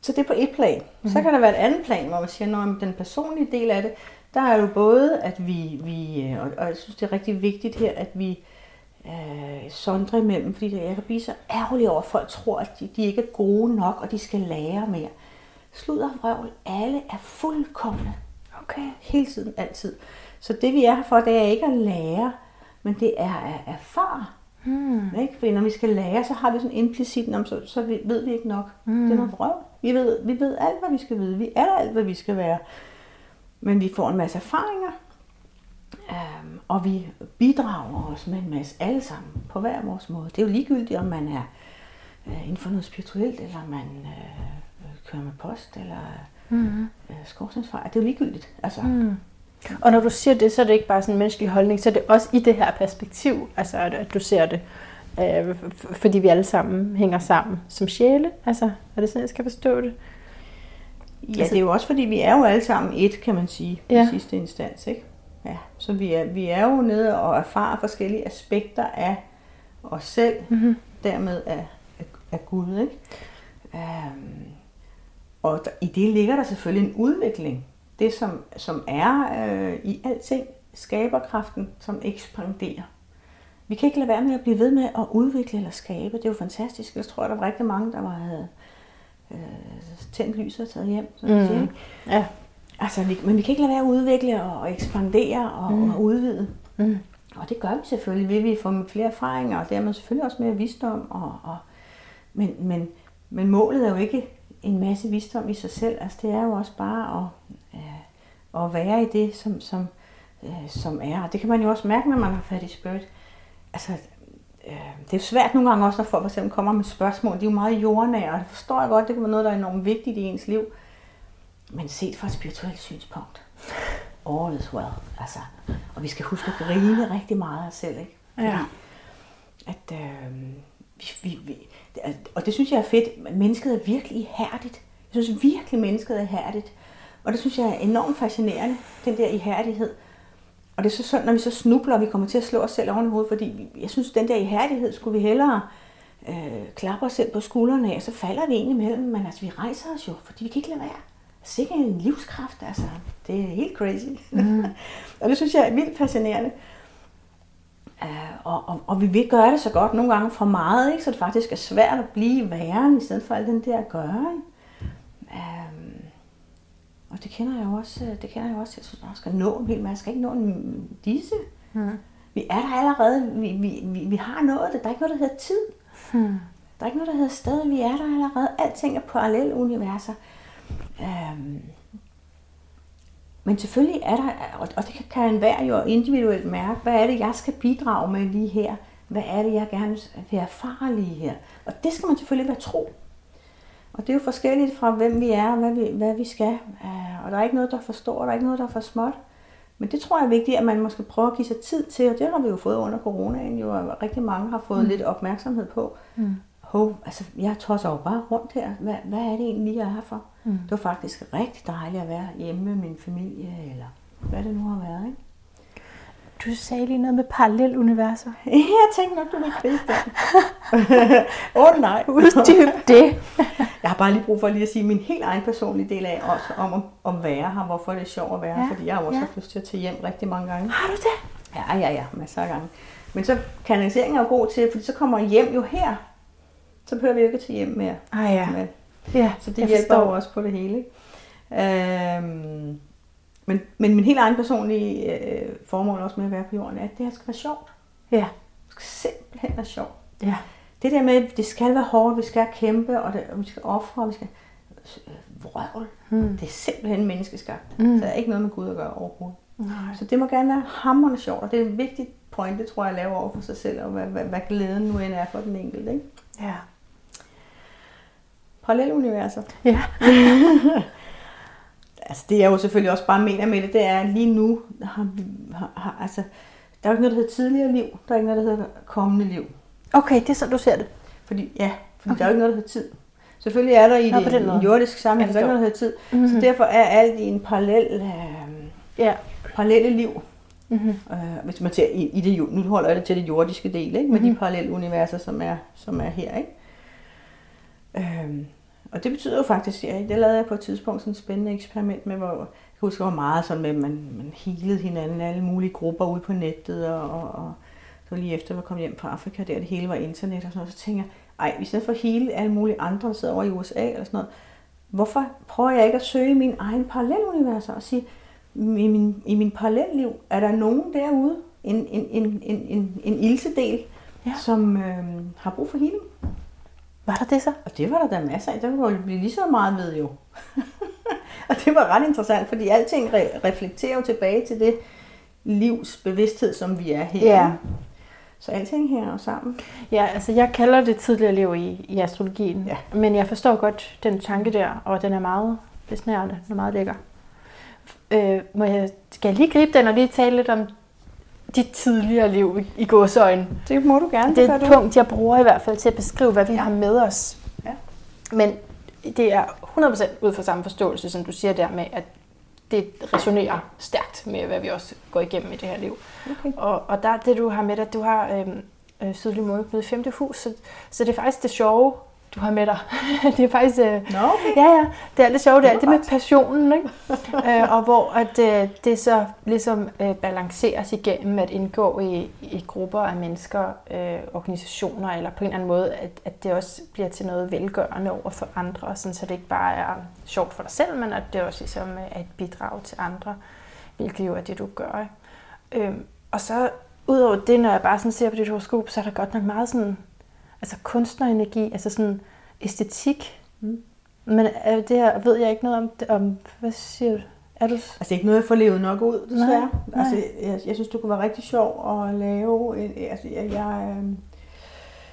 Så det er på et plan. Mm. Så kan der være et andet plan, hvor man siger, at den personlige del af det, der er jo både, at vi, vi øh, og jeg synes, det er rigtig vigtigt her, at vi øh, sondrer imellem, fordi jeg kan blive så ærgerlig over, at folk tror, at de, de ikke er gode nok, og de skal lære mere. Sludder vrøvl, alle er fuldkommende. Okay. Hele tiden, altid. Så det vi er her for, det er ikke at lære, men det er at erfare. Mm. Ikke? Fordi når vi skal lære, så har vi sådan implicit, så, så ved vi ikke nok. Mm. Det er noget vrøv. Vi ved, vi ved alt, hvad vi skal vide. Vi er alt, hvad vi skal være. Men vi får en masse erfaringer, øhm, og vi bidrager også med en masse alle sammen på hver vores måde. Det er jo ligegyldigt, om man er øh, inden for noget spirituelt, eller man øh, kører med post, eller mm. øh, skorstensfejr. Det er jo ligegyldigt. Altså, mm.
Og når du siger det, så er det ikke bare sådan en menneskelig holdning, så er det også i det her perspektiv, altså at du ser det, øh, fordi vi alle sammen hænger sammen som sjæle. Altså, er det sådan, jeg skal forstå det?
Ja, altså, det er jo også fordi, vi er jo alle sammen et, kan man sige, ja. i sidste instans. Ikke? Ja, så vi er, vi er jo nede og erfarer forskellige aspekter af os selv, mm-hmm. dermed af, af, af Gud. Ikke? Um, og der, i det ligger der selvfølgelig en udvikling det, som, som er øh, i alting, skaberkraften, som ekspanderer. Vi kan ikke lade være med at blive ved med at udvikle eller skabe. Det er jo fantastisk. Jeg tror, der var rigtig mange, der var havde øh, tændt lyset og taget hjem. Så mm. sige. Ja. Altså, vi, men vi kan ikke lade være at udvikle og ekspandere og, mm. og udvide. Mm. Og det gør vi selvfølgelig. Vil vi få flere erfaringer, og dermed selvfølgelig også mere visdom. Og, og, men, men, men målet er jo ikke en masse visdom i sig selv. Altså, det er jo også bare at at være i det, som, som, øh, som er. Og det kan man jo også mærke, når man har fat i spirit. Altså, øh, det er jo svært nogle gange også, når folk for eksempel kommer med spørgsmål. De er jo meget jordnære, og det forstår jeg godt, det kan være noget, der er enormt vigtigt i ens liv. Men set fra et spirituelt synspunkt, all is well. Altså, og vi skal huske at grine rigtig meget af os selv, ikke? Fordi, ja. At, øh, vi, vi, vi, og det synes jeg er fedt. Mennesket er virkelig ihærdigt. Jeg synes virkelig, mennesket er ihærdigt. Og det synes jeg er enormt fascinerende, den der ihærdighed. Og det er så sådan, når vi så snubler, og vi kommer til at slå os selv oven i hovedet, fordi jeg synes, den der ihærdighed skulle vi hellere øh, klappe os selv på skuldrene af, så falder vi egentlig imellem, men altså vi rejser os jo, fordi vi kan ikke lade være. Sikke en livskraft, altså. Det er helt crazy. Mm. og det synes jeg er vildt fascinerende. Uh, og, og, og vi vil gøre det så godt nogle gange for meget, ikke? så det faktisk er svært at blive væren, i stedet for al den der gøren. Uh, og det kender jeg jo også, øh, det kender jeg også, jeg synes, man skal nå en hel masse, jeg skal ikke nå en disse. Mm. Vi er der allerede, vi, vi, vi, vi har nået det, der er ikke noget, der hedder tid. Mm. Der er ikke noget, der hedder sted, vi er der allerede, alting er parallelle universer. Um, men selvfølgelig er der, og det kan enhver jo individuelt mærke, hvad er det, jeg skal bidrage med lige her? Hvad er det, jeg gerne vil erfare lige her? Og det skal man selvfølgelig være tro. Og det er jo forskelligt fra, hvem vi er og hvad vi, hvad vi skal. Øh, og der er ikke noget, der forstår, der er ikke noget, der er for småt. Men det tror jeg er vigtigt, at man måske prøver at give sig tid til, og det har vi jo fået under coronaen, jo, at rigtig mange har fået mm. lidt opmærksomhed på. Mm. Hov, altså, jeg tosser jo bare rundt her. Hvad, hvad er det egentlig, jeg er her for? Mm. Det var faktisk rigtig dejligt at være hjemme med min familie, eller hvad det nu har været, ikke?
Du sagde lige noget med paralleluniverser.
jeg tænkte nok, du ville gribe den. Åh oh, nej.
Uddyb det.
jeg har bare lige brug for lige at sige min helt egen personlige del af også om at, at være her. Hvorfor det er sjovt at være her.
Ja,
Fordi jeg har også
ja.
haft lyst til at tage hjem rigtig mange gange.
Har du det?
Ja, ja, ja. Masser af gange. Men så kanalisering er jo god til, fordi så kommer hjem jo her. Så behøver vi jo ikke at tage hjem mere.
Ah ja.
Men,
ja
så det hjælper
forstår.
også på det hele. Øhm, men, men min helt egen personlige øh, formål også med at være på jorden er, at det her skal være sjovt.
Ja.
Det skal simpelthen være sjovt.
Ja.
Det der med, at det skal være hårdt, vi skal kæmpe, og, det, og vi skal ofre, og vi skal... øh, Vrøvl.
Mm.
Det er simpelthen menneskeskabt.
Mm.
Så der er ikke noget med Gud at gøre overhovedet.
Nej.
Så det må gerne være hammerende sjovt, og det er en vigtig pointe, tror jeg, at lave over for sig selv, og hvad, hvad, hvad glæden nu end er for den enkelte. Ikke?
Ja.
Paralleluniverser.
Ja.
Altså det jeg jo selvfølgelig også bare mener med det, det er, at lige nu har har, har, altså, der er jo ikke noget, der hedder tidligere liv, der er ikke noget, der hedder kommende liv.
Okay, det er sådan, du ser det.
Fordi, ja, fordi
Okay.
der er jo ikke noget, der hedder tid. Selvfølgelig er der i
Nå,
det i jordiske sammenhæng, der er ikke noget, der hedder tid. Mm-hmm. Så derfor er alt i en parallel, øh,
Ja.
parallelle liv.
Mm-hmm.
Øh, hvis man ser i, i det, nu holder jeg det til det jordiske del, ikke? med
Mhm.
de parallelle universer, som er, som er her. Ikke? Øhm, og det betyder jo faktisk, ja, det lavede jeg på et tidspunkt sådan et spændende eksperiment med, hvor jeg kan huske, hvor meget sådan med, at man, man healede hinanden, alle mulige grupper ude på nettet, og, og, og så lige efter, at jeg kom hjem fra Afrika, der det hele var internet og sådan noget, så tænker jeg, ej, i stedet for at hele alle mulige andre, der sidder over i USA eller sådan noget, hvorfor prøver jeg ikke at søge min egen paralleluniverser og sige, i min, i min parallelliv, er der nogen derude, en, en, en, en, en, en ilsedel,
ja.
som øh, har brug for healing?
Var der det så?
Og det var der da masser af. Der kunne blive lige så meget ved jo. og det var ret interessant, fordi alting re- reflekterer jo tilbage til det livs bevidsthed, som vi er her.
Ja.
Så alting hænger jo sammen.
Ja, altså jeg kalder det tidligere liv i, i astrologien.
Ja.
Men jeg forstår godt den tanke der, og den er meget besnærende, den er meget lækker. Øh, må jeg, skal jeg lige gribe den og lige tale lidt om dit tidligere liv i, gåsøjne?
Det må du gerne.
Det er et punkt, jeg bruger i hvert fald til at beskrive, hvad vi har med os.
Ja.
Men det er 100% ud fra samme forståelse, som du siger der med, at det resonerer stærkt med, hvad vi også går igennem i det her liv.
Okay.
Og, og der er det, du har med dig, du har øhm, øh, sydlig måneknude i femte hus, så, så det er faktisk det sjove, du har med dig. det er faktisk... Øh,
Nå, okay.
Ja, ja, det er lidt sjovt, det er
Det
alt det
var
med passionen, ikke? øh, og hvor at, øh, det så ligesom øh, balanceres igennem at indgå i, i grupper af mennesker, øh, organisationer, eller på en eller anden måde, at, at det også bliver til noget velgørende over for andre, sådan, så det ikke bare er sjovt for dig selv, men at det også ligesom øh, er et bidrag til andre, hvilket jo er det, du gør. Ikke? Øhm, og så udover det, når jeg bare sådan ser på dit horoskop, så er der godt nok meget sådan, altså kunstnerenergi, altså sådan æstetik.
Mm.
Men er det her, ved jeg ikke noget om, det, om hvad siger du? Er du...
Altså ikke noget, jeg får levet nok ud, desværre.
Nej, nej.
Altså, jeg, jeg synes, det kunne være rigtig sjov at lave. En, altså, jeg, jeg, øh,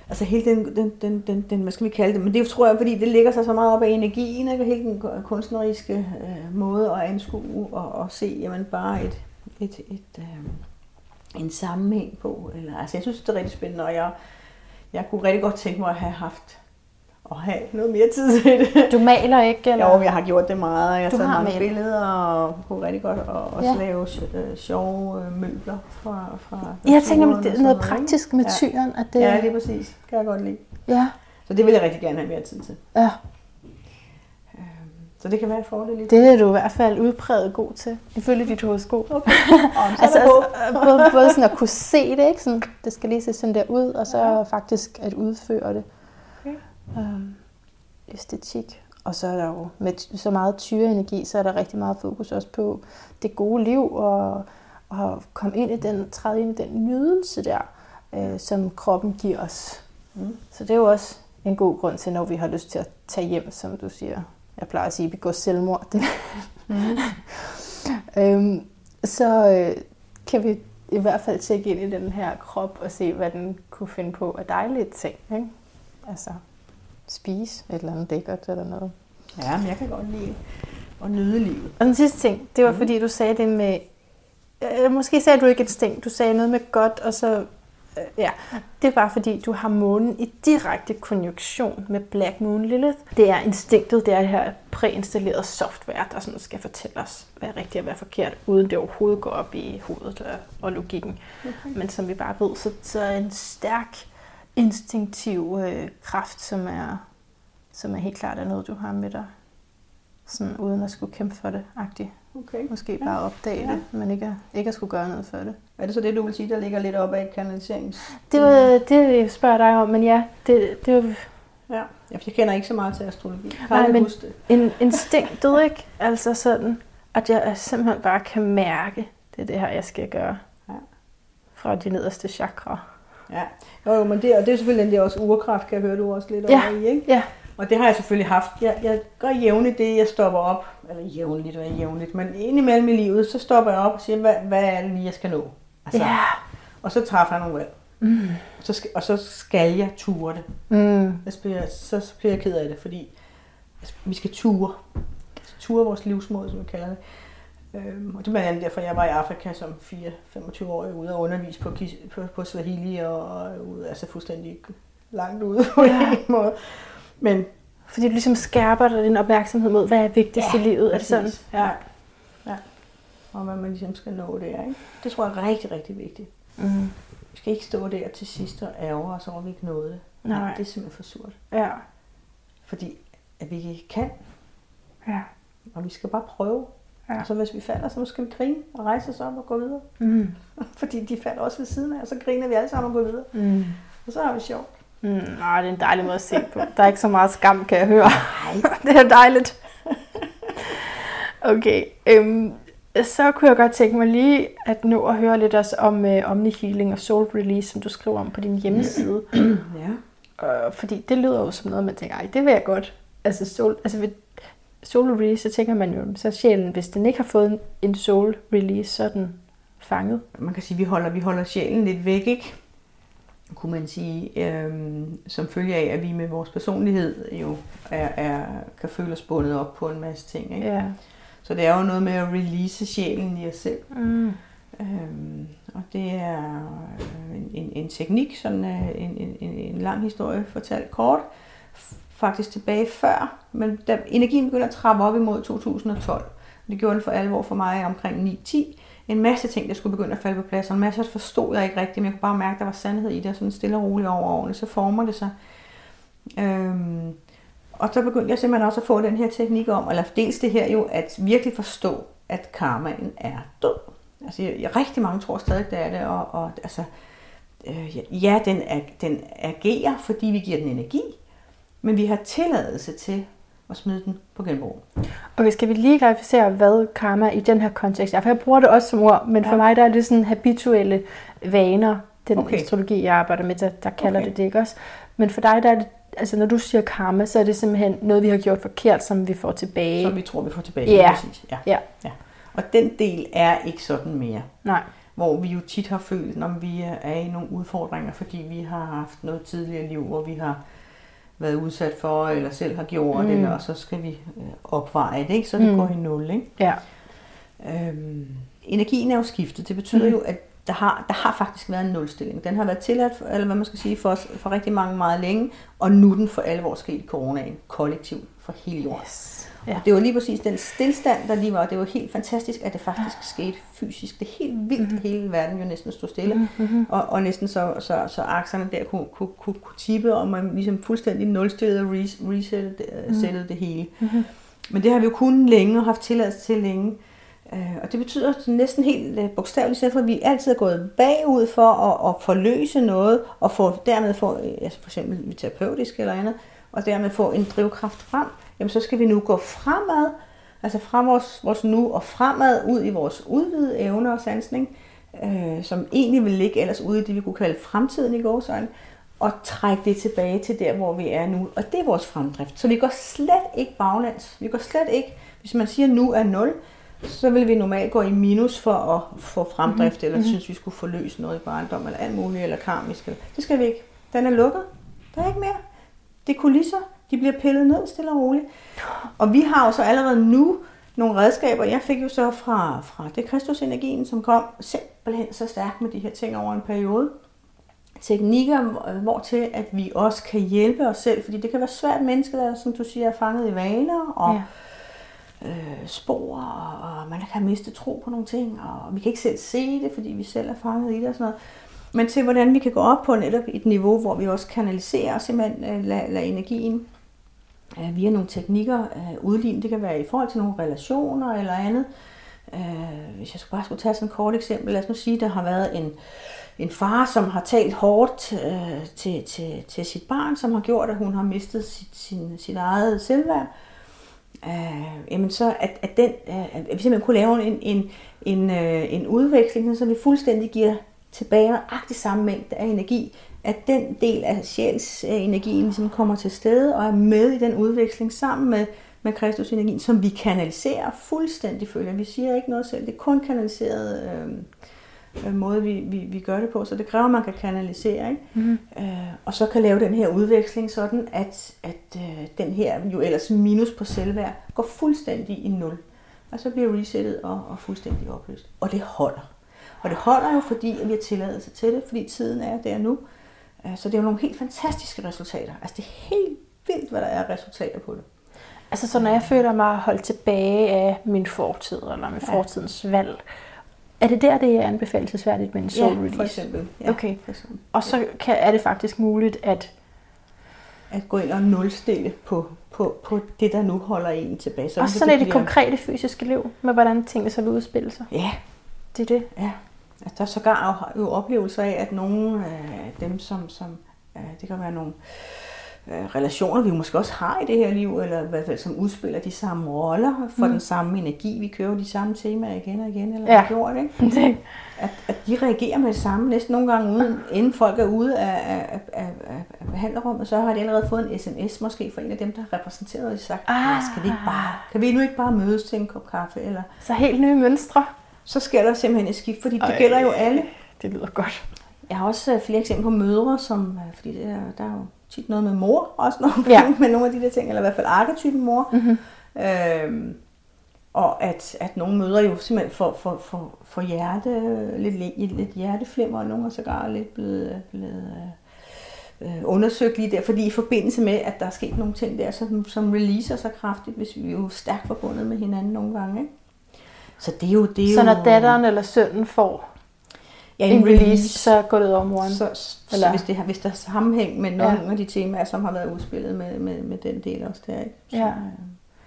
altså hele den, den, den, den, den, hvad skal vi kalde det, men det tror jeg, fordi det ligger sig så meget op af energien, ikke? hele den kunstneriske øh, måde at anskue og, og se, jamen bare et, et, et, øh, en sammenhæng på. Eller, altså jeg synes, det er rigtig spændende, og jeg, jeg kunne rigtig godt tænke mig at have haft og have noget mere tid til det.
Du maler ikke, eller?
Jo, jeg har gjort det meget, jeg har taget mange
malet.
billeder, og kunne rigtig godt og også
Ja.
ja. lave øh, sjove øh, møbler fra, fra
Jeg tænker,
naturen
det er noget praktisk med
Ja.
tyren, at det...
Ja, lige præcis. Det kan jeg godt lide.
ja,
Så det vil jeg rigtig gerne have mere tid til.
ja.
Så det kan være en fordel i det.
Er du i hvert fald udpræget god til, ifølge dit horoskop.
Okay. Om, så
Altså,
altså,
altså både, både sådan at kunne se det, ikke? Sådan, det skal lige se sådan der ud, og så
Ja.
faktisk at udføre det.
Okay.
Øhm, æstetik. Og så er der jo med så meget tyreenergi, så er der rigtig meget fokus også på det gode liv, og, og komme ind i den, træde ind i den nydelse der, øh, som kroppen giver os.
Mm.
Så det er jo også en god grund til, når vi har lyst til at tage hjem, som du siger. Jeg plejer at sige, går selvmord. Det.
Mm.
øhm, så øh, kan vi i hvert fald tjekke ind i den her krop og se, hvad den kunne finde på af dejlige ting. Ikke? Altså spise et eller andet lækkert eller noget.
Ja, men jeg kan godt lide at nyde livet.
Og den sidste ting, det var
Mhm.
fordi, du sagde det med... Øh, måske sagde du ikke instinkt, du sagde noget med godt, og så ja, det er bare fordi, du har månen i direkte konjunktion med Black Moon Lilith. Det er instinktet, det er det her præinstalleret software, der sådan skal fortælle os, hvad er rigtigt og hvad er forkert, uden det overhovedet går op i hovedet og, og logikken. Okay. Men som vi bare ved, så, så er en stærk instinktiv øh, kraft, som er, som er helt klart er noget, du har med dig, sådan uden at skulle kæmpe for det, agtigt.
Okay.
Måske bare opdage ja. det, men ikke, ikke at skulle gøre noget for det.
Er det så det, du vil sige, der ligger lidt op af kanaliserings?
Det var det, jeg spørger dig om, men ja, det, det var...
Ja, jeg kender ikke så meget til astrologi.
Jeg Nej, men det. En, instinktet, ikke? Altså sådan, at jeg simpelthen bare kan mærke, det er det her, jeg skal gøre. Ja. Fra de nederste chakra.
Ja, jo, jo men det, og det er selvfølgelig den der også urkraft, kan jeg høre, du også lidt ja. over i, ikke?
Ja,
og det har jeg selvfølgelig haft. Jeg, jeg gør jævnligt det, jeg stopper op. Eller jævnligt, er jævnligt? Men indimellem i livet, så stopper jeg op og siger, hvad, hvad er det lige, jeg skal nå?
Altså, ja.
Og så træffer jeg nogle valg. Mm. Og, så skal, og så skal jeg ture det.
Mm.
Så, bliver, så, så bliver jeg ked af det, fordi altså, vi skal ture. Ture vores livsmål, som vi kalder det. Øhm, og det andet derfor, jeg var i Afrika som 4-25 år ude og undervise på, på, på Swahili og, og ude, altså fuldstændig langt ude på ja. en måde. Men
fordi du ligesom skærper dig din opmærksomhed mod, hvad er vigtigst ja, i livet.
Er det sådan? Ja. ja. Og hvad man ligesom skal nå det er. Ikke? Det tror jeg er rigtig, rigtig vigtigt.
Mm.
Vi skal ikke stå der til sidst og ærge os over, at vi ikke nåede det.
Nej.
Det er simpelthen for surt.
Ja.
Fordi at vi kan.
Ja.
Og vi skal bare prøve. Ja. Og så hvis vi falder, så skal vi grine og rejse os op og gå videre.
Mm.
Fordi de falder også ved siden af, og så griner vi alle sammen og går videre.
Mm.
Og så har vi sjovt.
Mm, nej, det er en dejlig måde at se på. Der er ikke så meget skam, kan jeg høre.
Nej.
det er dejligt. Okay, øhm, så kunne jeg godt tænke mig lige at nå at høre lidt også om uh, Omni Healing og Soul Release, som du skriver om på din hjemmeside.
ja.
Uh, fordi det lyder jo som noget, man tænker, ej, det vil jeg godt. Altså, soul, altså ved Soul Release, så tænker man jo, så sjælen, hvis den ikke har fået en Soul Release, så er den fanget.
Man kan sige, at vi holder, vi holder sjælen lidt væk, ikke? Kunne man sige, øh, som følge af, at vi med vores personlighed jo er, er, kan føle os bundet op på en masse ting. Ikke?
Ja.
Så det er jo noget med at release sjælen i os selv.
Mm.
Øhm, og det er en, en, en teknik, sådan øh, en, en, en, en lang historie fortalt kort, faktisk tilbage før, men da energien begynder at trappe op imod 2012, det gjorde den for alvor for mig omkring 9-10, en masse ting, der skulle begynde at falde på plads, og en masse forstod jeg ikke rigtigt, men jeg kunne bare mærke, at der var sandhed i det, og sådan stille og roligt over årene, så former det sig. Øhm, og så begyndte jeg simpelthen også at få den her teknik om, eller dels det her jo, at virkelig forstå, at karmaen er død. Altså, jeg, jeg, rigtig mange tror stadig, det er det, og, og altså, øh, ja, den, er, den agerer, fordi vi giver den energi, men vi har tilladelse til og smide den på genbrug.
Okay, skal vi lige klarificere, hvad karma i den her kontekst er? For jeg bruger det også som ord, men ja. for mig der er det sådan habituelle vaner, den okay. astrologi, jeg arbejder med, der, der kalder okay. det det, ikke også? Men for dig, der er det, altså når du siger karma, så er det simpelthen noget, vi har gjort forkert, som vi får tilbage.
Som vi tror, vi får tilbage,
ja.
præcis.
Ja. Ja.
ja. Og den del er ikke sådan mere.
Nej.
Hvor vi jo tit har følt, når vi er i nogle udfordringer, fordi vi har haft noget tidligere liv, hvor vi har været udsat for, eller selv har gjort, mm. eller, og så skal vi øh, opveje det, ikke? så det mm. går i nul. Ikke?
Ja.
Øhm, energien er jo skiftet. Det betyder mm. jo, at der har, der har faktisk været en nulstilling. Den har været tilladt, for, eller hvad man skal sige, for, for rigtig mange meget længe, og nu er den for alvor sket i coronaen, kollektivt for hele jorden.
Yes.
Ja. Og det var lige præcis den stillstand, der lige var. Det var helt fantastisk, at det faktisk skete fysisk. Det er helt vildt, mm-hmm. hele verden jo næsten stod stille.
Mm-hmm.
Og, og næsten så, så, så akserne der kunne, kunne, kunne, kunne tippe, og man ligesom fuldstændig nulstillede og resettede det, mm-hmm. det hele.
Mm-hmm.
Men det har vi jo kun længe og haft tilladelse til længe. Øh, og det betyder næsten helt øh, bogstaveligt selv, at vi altid er gået bagud for at, at forløse noget, og få, dermed få, øh, altså for eksempel terapeutisk eller andet, og dermed få en drivkraft frem jamen så skal vi nu gå fremad, altså fra vores, vores nu og fremad ud i vores udvidede evner og sansning, øh, som egentlig vil ligge ellers ude i det, vi kunne kalde fremtiden i gåsøjne, og trække det tilbage til der, hvor vi er nu. Og det er vores fremdrift. Så vi går slet ikke baglands. Vi går slet ikke, hvis man siger, at nu er 0, så vil vi normalt gå i minus for at få fremdrift, mm-hmm. eller mhm. synes, vi skulle få løst noget i barndom, eller alt muligt, eller karmisk. Det skal vi ikke. Den er lukket. Der er ikke mere. Det er kulisser. De bliver pillet ned stille og roligt. Og vi har jo så allerede nu nogle redskaber. Jeg fik jo så fra, fra det Kristusenergien, som kom simpelthen så stærkt med de her ting over en periode. teknikker, hvor til at vi også kan hjælpe os selv, fordi det kan være svært mennesker, der, som du siger, er fanget i vaner og ja øh, spor, og, og man kan miste tro på nogle ting, og vi kan ikke selv se det, fordi vi selv er fanget i det og sådan noget. Men til hvordan vi kan gå op på netop et niveau, hvor vi også kanaliserer og simpelthen øh, lade, lade energien øh, via nogle teknikker øh, udligne. Det kan være i forhold til nogle relationer eller andet. Øh, hvis jeg bare skulle tage sådan et kort eksempel, lad os nu sige, der har været en, en far, som har talt hårdt øh, til, til, til sit barn, som har gjort, at hun har mistet sit, sin, sit eget selvværd. Øh, Øh, jamen så at, at, den, øh, at vi simpelthen kunne lave en, en, en, øh, en udveksling, så vi fuldstændig giver tilbage nøjagtig samme mængde af energi, at den del af sjælsenergien øh, ligesom kommer til stede og er med i den udveksling sammen med, med Kristusenergien, som vi kanaliserer fuldstændig følger. Vi siger ikke noget selv, det er kun kanaliseret øh, øh, måde, vi, vi, vi gør det på, så det kræver, at man kan kanalisere, ikke? Mm. Øh, og så kan lave den her udveksling sådan, at, at øh, den her jo ellers minus på selvværd går fuldstændig i nul. Og så bliver resettet og, og fuldstændig opløst. Og det holder. Og det holder jo, fordi vi har tilladelse til det, fordi tiden er der nu. Øh, så det er jo nogle helt fantastiske resultater. Altså det er helt vildt, hvad der er resultater på det.
Altså så når jeg føler mig holdt tilbage af min fortid, eller min ja. fortidens valg, er det der, det er anbefalesværdigt med en soul
ja,
release?
for eksempel. Ja,
okay.
For eksempel.
Og så kan, er det faktisk muligt at...
At gå ind og nulstille på, på, på det, der nu holder en tilbage.
Så og sådan er det bliver... konkrete fysiske liv, med hvordan tingene så vil udspille sig.
Ja.
Det er det.
Ja. Altså, der er sågar jo oplevelser af, at nogle af dem, som, som det kan være nogle øh, relationer, vi måske også har i det her liv, eller i hvert fald som udspiller de samme roller, for mm. den samme energi, vi kører de samme temaer igen og igen, eller ja. gjort, ikke? At, at de reagerer med det samme, næsten nogle gange uden, inden folk er ude af, af, af, af behandlerrummet, så har de allerede fået en sms måske fra en af dem, der har repræsenteret og sagt, ah. skal vi ikke bare, kan vi nu ikke bare mødes til en kop kaffe? Eller,
så helt nye mønstre
så sker der simpelthen et skift, fordi det Ej, gælder jo alle.
Det lyder godt.
Jeg har også øh, flere eksempler på mødre, som, øh, fordi det er, der er jo tit noget med mor også nogle ja. med nogle af de der ting, eller i hvert fald arketypen mor. Mm-hmm. Øhm, og at, at nogle mødre jo simpelthen får, får, får, får hjerte, lidt, lidt hjerteflimmer, og nogle er sågar lidt blevet, blevet øh, undersøgt lige der, fordi i forbindelse med, at der er sket nogle ting der, som, som releaser sig kraftigt, hvis vi er jo stærkt forbundet med hinanden nogle gange. Ikke? Så det er jo... Det er
så når datteren eller sønnen får ja, en, en release, release, så går det om moren?
Så, så eller? Hvis, det har, hvis der er sammenhæng med nogle ja. af de temaer, som har været udspillet med, med, med den del også der. Ikke? Så,
ja.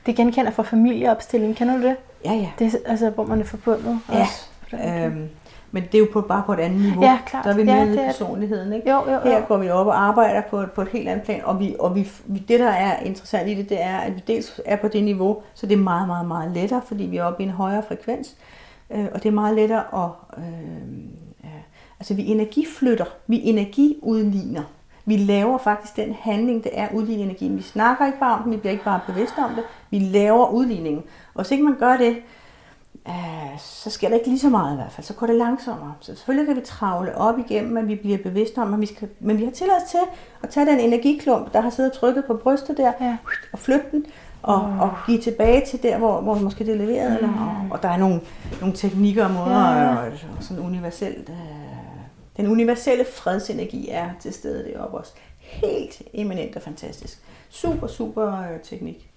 Det genkender fra familieopstilling. Kender du det?
Ja, ja.
Det er, altså, hvor man er forbundet
ja. også. Øhm, men det er jo på, bare på et andet niveau.
Ja, klart.
Der er vi
med
ja, i personligheden. Ikke?
Jo, jo, jo.
Her går vi op og arbejder på, på et helt andet plan, og, vi, og vi, det, der er interessant i det, det er, at vi dels er på det niveau, så det er meget, meget, meget lettere, fordi vi er oppe i en højere frekvens, øh, og det er meget lettere at... Øh, altså vi energiflytter, vi energiudligner. Vi laver faktisk den handling, det er udligne energien. Vi snakker ikke bare om den, vi bliver ikke bare bevidste om det, vi laver udligningen. Og hvis ikke man gør det, øh, så sker der ikke lige så meget i hvert fald. Så går det langsommere. Så selvfølgelig kan vi travle op igennem, men vi bliver bevidste om, at vi skal, men vi har tilladelse til at tage den energiklump, der har siddet trykket på brystet der, ja. og flytte den, og, oh. og give tilbage til der, hvor, hvor måske det er leveret. Mm. Eller, og, og der er nogle, nogle teknikker og måder, ja. og, og sådan universelt. Øh, den universelle fredsenergi er til stede deroppe også. Helt eminent og fantastisk. Super, super øh, teknik.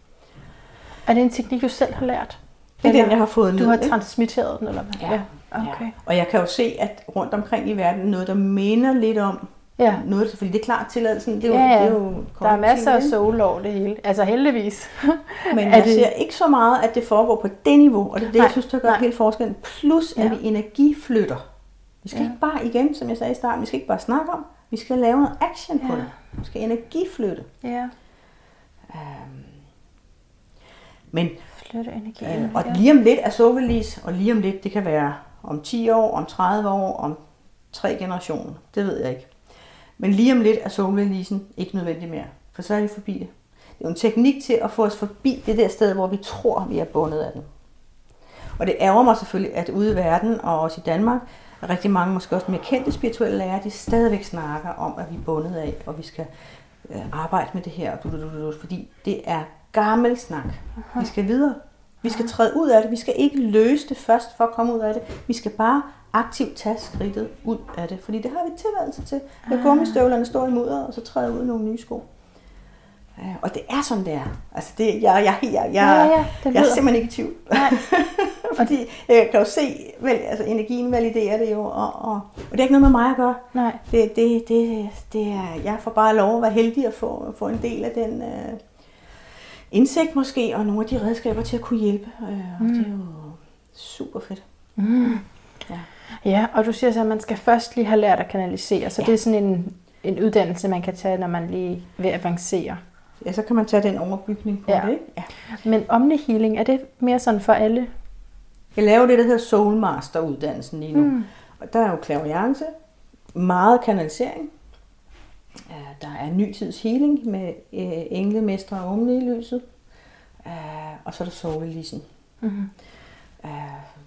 Er det en teknik, du selv har lært?
Det er den, jeg har fået
ned. Du har transmitteret den, eller hvad?
Ja. ja. Okay. ja. Og jeg kan jo se, at rundt omkring i verden, noget, der minder lidt om Ja. Noget, fordi det er klart tilladelsen, det er jo,
ja, ja.
Det er jo
Der er masser af soul over det hele, altså heldigvis.
Men jeg det... ser ikke så meget, at det foregår på det niveau, og det er det, nej, jeg synes, der gør nej. helt forskellen. Plus, at ja. vi energiflytter. Vi skal ja. ikke bare, igen, som jeg sagde i starten, vi skal ikke bare snakke om, vi skal lave noget action ja. på det. Vi skal energiflytte.
Ja.
Øhm, men
flytte energi.
Øh, og lige om lidt er sovelis, og lige om lidt, det kan være om 10 år, om 30 år, om tre generationer. Det ved jeg ikke. Men lige om lidt er sovelis'en ikke nødvendig mere, for så er vi forbi det. Det er jo en teknik til at få os forbi det der sted, hvor vi tror, vi er bundet af den. Og det ærger mig selvfølgelig, at ude i verden, og også i Danmark, rigtig mange måske også mere kendte spirituelle lærere, de stadigvæk snakker om, at vi er bundet af, og vi skal øh, arbejde med det her, du, du, du, du, fordi det er gammel snak. Aha. Vi skal videre. Vi skal træde ud af det. Vi skal ikke løse det først for at komme ud af det. Vi skal bare aktivt tage skridtet ud af det. Fordi det har vi tilladelse til. Lad gummistøvlerne stå i mudder, og så træde ud i nogle nye sko. Øh, Og det er sådan, det er. Altså, det, jeg, jeg, jeg, jeg,
Ja, ja,
jeg er simpelthen ikke i tvivl.
Nej.
Fordi jeg kan jo se, vel, altså energien validerer det jo, og, og, og det er ikke noget med mig at gøre.
Nej.
Det, det, det, det er, jeg får bare lov at være heldig at få, få en del af den øh, indsigt måske, og nogle af de redskaber til at kunne hjælpe. Øh, og mm. det er jo super fedt.
Mm.
Ja.
Ja, og du siger så, at man skal først lige have lært at kanalisere, så
Ja.
det er sådan en, en uddannelse, man kan tage, når man lige vil avancere.
Ja, så kan man tage den overbygning på
Ja.
det. Ikke? Ja.
Men Omni Healing, er det mere sådan for alle?
Jeg laver det, der hedder Soul Master uddannelsen lige nu. Mm. Og der er jo clairvoyance, meget kanalisering. Der er nytids healing med øh, englemestre og omne i lyset. Og så er der soulelisen.
Mm-hmm.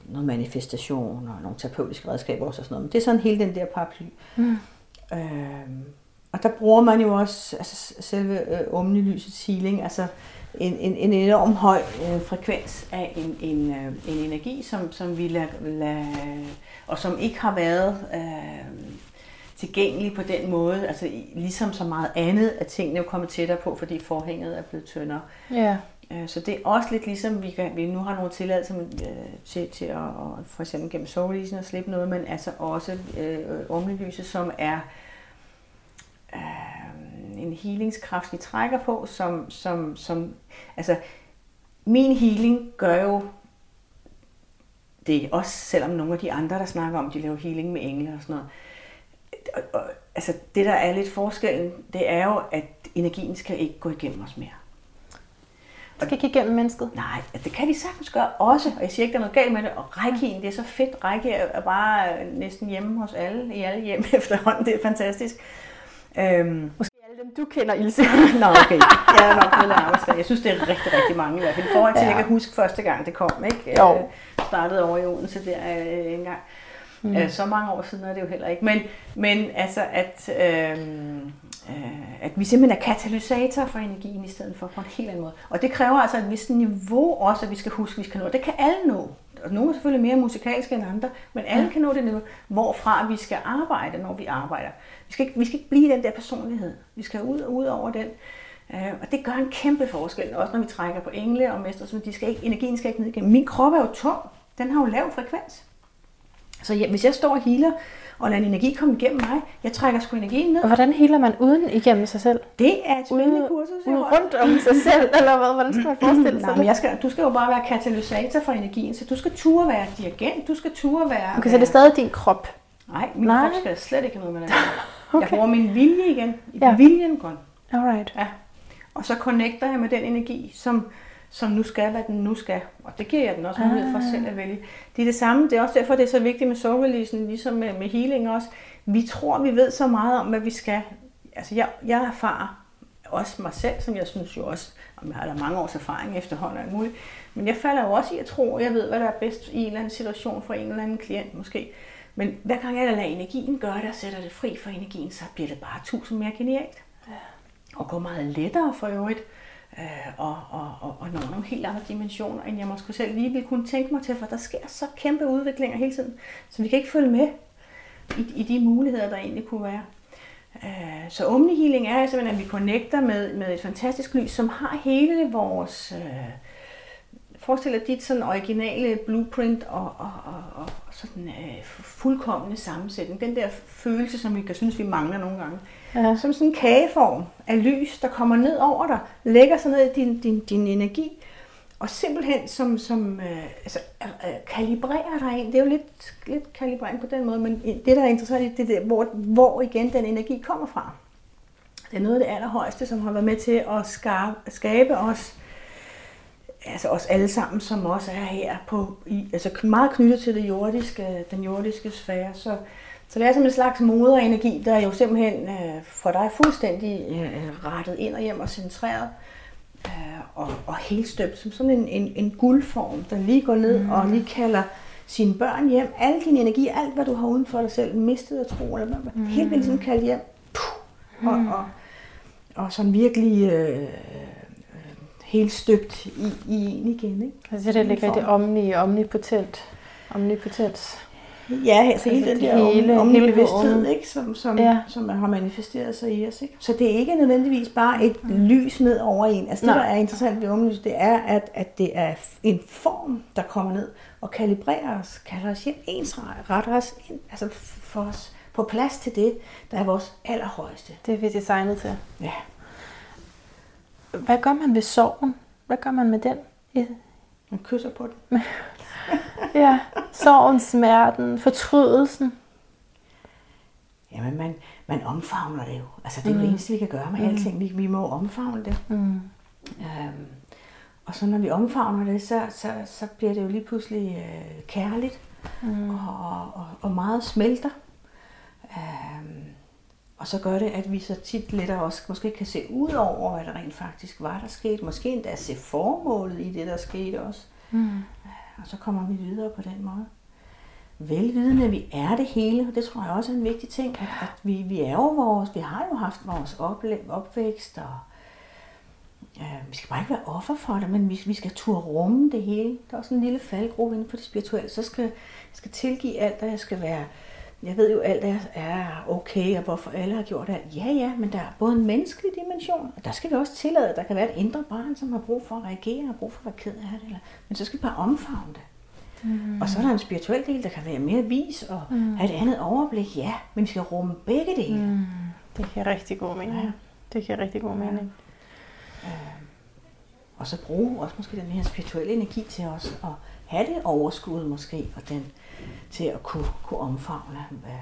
Noget manifestation og nogle terapeutiske redskaber også og sådan noget. Men det er sådan hele den der paraply.
Mm.
Øh, og der bruger man jo også altså, selve øh, omnilysets healing, altså en, en, en enorm høj øh, frekvens af en, en, øh, en energi, som, som vi lader, lad, og som ikke har været øh, tilgængelig på den måde, altså ligesom så meget andet, at tingene er kommet tættere på, fordi forhænget er blevet tyndere.
Ja.
Øh, Så det er også lidt ligesom, vi, kan, vi nu har nogle tilladelser øh, til, til at, at for eksempel gennem sovelisen at slippe noget, men altså også øh, omnelyset, som er øh, en healingskraft, vi trækker på, som, som, som altså min healing gør jo det, også selvom nogle af de andre, der snakker om, de laver healing med engle og sådan noget. Og, og, altså det, der er lidt forskellen, det er jo, at energien skal ikke gå igennem os mere.
Det skal ikke igennem mennesket.
Nej, det kan vi sagtens gøre også, og jeg siger ikke, der er noget galt med det. Og rækkien, det er så fedt. Række er bare næsten hjemme hos alle, i alle hjem efterhånden. Det er fantastisk. Øhm,
Måske dem, du kender, Ilse.
Nå, okay. Jeg er nok lidt arbejdsdag. Jeg synes, det er rigtig, rigtig mange i hvert fald. I forhold til,
Ja.
jeg kan huske første gang, det kom. Ikke?
Jo.
Øh, startede over i Odense der øh, en gang. Mm. Øh, så mange år siden er det jo heller ikke. Men, men altså, at, øh, øh, at vi simpelthen er katalysator for energien i stedet for på en helt anden måde. Og det kræver altså et vist niveau også, at vi skal huske, at vi skal nå. Det kan alle nå. Og nogle er selvfølgelig mere musikalske end andre, men alle kan nå det niveau, hvorfra vi skal arbejde, når vi arbejder. Vi skal ikke, vi skal ikke blive den der personlighed. Vi skal ud, ud over den. Øh, og det gør en kæmpe forskel, også når vi trækker på engle og mestre, så de skal ikke, energien skal ikke ned igennem. Min krop er jo tung. Den har jo lav frekvens. Så ja, hvis jeg står og healer og lader en energi komme igennem mig, jeg trækker sgu energien ned.
Og hvordan healer man uden igennem sig selv?
Det er et spændende
Ude,
kursus.
ude rundt om sig selv, eller hvad? Hvordan skal man forestille sig
Nej, men jeg skal, du skal jo bare være katalysator for energien, så du skal ture være dirigent, du skal ture være...
Okay, så det er stadig din krop.
Nej, min
Nej.
krop skal slet ikke have noget med det. okay. Jeg bruger min vilje igen.
Ja.
Viljen går.
Alright.
Ja. Og så connecter jeg med den energi, som, som nu skal, hvad den nu skal. Og det giver jeg den også mulighed for selv at vælge. Det er det samme. Det er også derfor, det er så vigtigt med soul-releasen, ligesom med, med healing også. Vi tror, vi ved så meget om, hvad vi skal. Altså, jeg, jeg erfarer også mig selv, som jeg synes jo også, om jeg har da mange års erfaring efterhånden og muligt. Men jeg falder jo også i at tro, at jeg ved, hvad der er bedst i en eller anden situation for en eller anden klient måske. Men hver gang jeg lader energien gøre det og sætter det fri for energien, så bliver det bare tusind mere genialt og går meget lettere for øvrigt, øh, og, og, og, og når nogle helt andre dimensioner, end jeg måske selv lige ville kunne tænke mig til, for der sker så kæmpe udviklinger hele tiden, så vi kan ikke følge med i, i de muligheder, der egentlig kunne være. Øh, så omnihealing er simpelthen, at vi connecter med, med et fantastisk lys, som har hele vores... Øh, Forestil dig dit sådan originale blueprint og, og, og, og sådan øh, fuldkommende sammensætning. Den der følelse, som vi kan synes, vi mangler nogle gange.
Ja.
Som sådan en kageform af lys, der kommer ned over dig, lægger sig ned i din, din, din energi, og simpelthen som, som øh, altså, øh, kalibrerer dig ind. Det er jo lidt, lidt kalibrering på den måde, men det, der er interessant, det er, det, hvor, hvor igen den energi kommer fra. Det er noget af det allerhøjeste, som har været med til at skabe, skabe os, altså os alle sammen, som også er her på, i, altså meget knyttet til det jordiske, den jordiske sfære. Så, så det er som en slags moderenergi, der jo simpelthen øh, for dig fuldstændig øh, rettet ind og hjem og centreret øh, og, og helt støbt som sådan en, en, en guldform, der lige går ned mm. og lige kalder sine børn hjem. Al din energi, alt hvad du har uden for dig selv, mistet at tro, eller hvad, mm. helt vildt ligesom kaldt hjem. Puh, og, og, og sådan virkelig øh, helt støbt i, i en igen. Ikke?
Altså det ligger i det omni, omnipotent, omnipotens.
Ja, altså hele den der hele, omnibevidsthed, ikke? Som, som, ja. som har manifesteret sig i os. Ikke? Så det er ikke nødvendigvis bare et mm. lys ned over en. Altså det, Nej. der er interessant ved omlys, det er, at, at det er en form, der kommer ned og kalibrerer os, kalder os hjem, ens retter os ind, altså for os på plads til det, der er vores allerhøjeste.
Det er vi designet til.
Ja.
Hvad gør man ved sorgen? Hvad gør man med den?
Man kysser på den.
ja, sorgen, smerten, fortrydelsen.
Jamen, man, man omfavner det jo. Altså, det er mm. det eneste, vi kan gøre med mm. alting. Vi, vi må omfavne det. Mm. Øhm, og så når vi omfavner det, så, så, så bliver det jo lige pludselig øh, kærligt. Mm. Og, og, og meget smelter. Øhm, og så gør det, at vi så tit lettere også måske kan se ud over, hvad der rent faktisk var, der skete. Måske endda se formålet i det, der skete også. Mm. Og så kommer vi videre på den måde. Velvidende, at vi er det hele, og det tror jeg også er en vigtig ting, at, at vi, vi er jo vores, vi har jo haft vores opvækst, og øh, vi skal bare ikke være offer for det, men vi, vi skal turde rumme det hele. Der er også en lille faldgruppe inden for det spirituelle, så skal jeg skal tilgive alt, og jeg skal være jeg ved jo, alt er okay, og hvorfor alle har gjort alt. Ja, ja, men der er både en menneskelig dimension, og der skal vi også tillade, at der kan være et indre barn, som har brug for at reagere, og brug for at være ked af det. Eller, men så skal vi bare omfavne det. Mm. Og så er der en spirituel del, der kan være mere vis og mm. have et andet overblik. Ja, men vi skal rumme begge dele. Mm.
Det giver rigtig god mening. Ja. Det giver rigtig god mening.
Ja. Øh, og så bruge også måske den her spirituelle energi til os at have det overskud måske, og den til at kunne, kunne omfavne, hvad,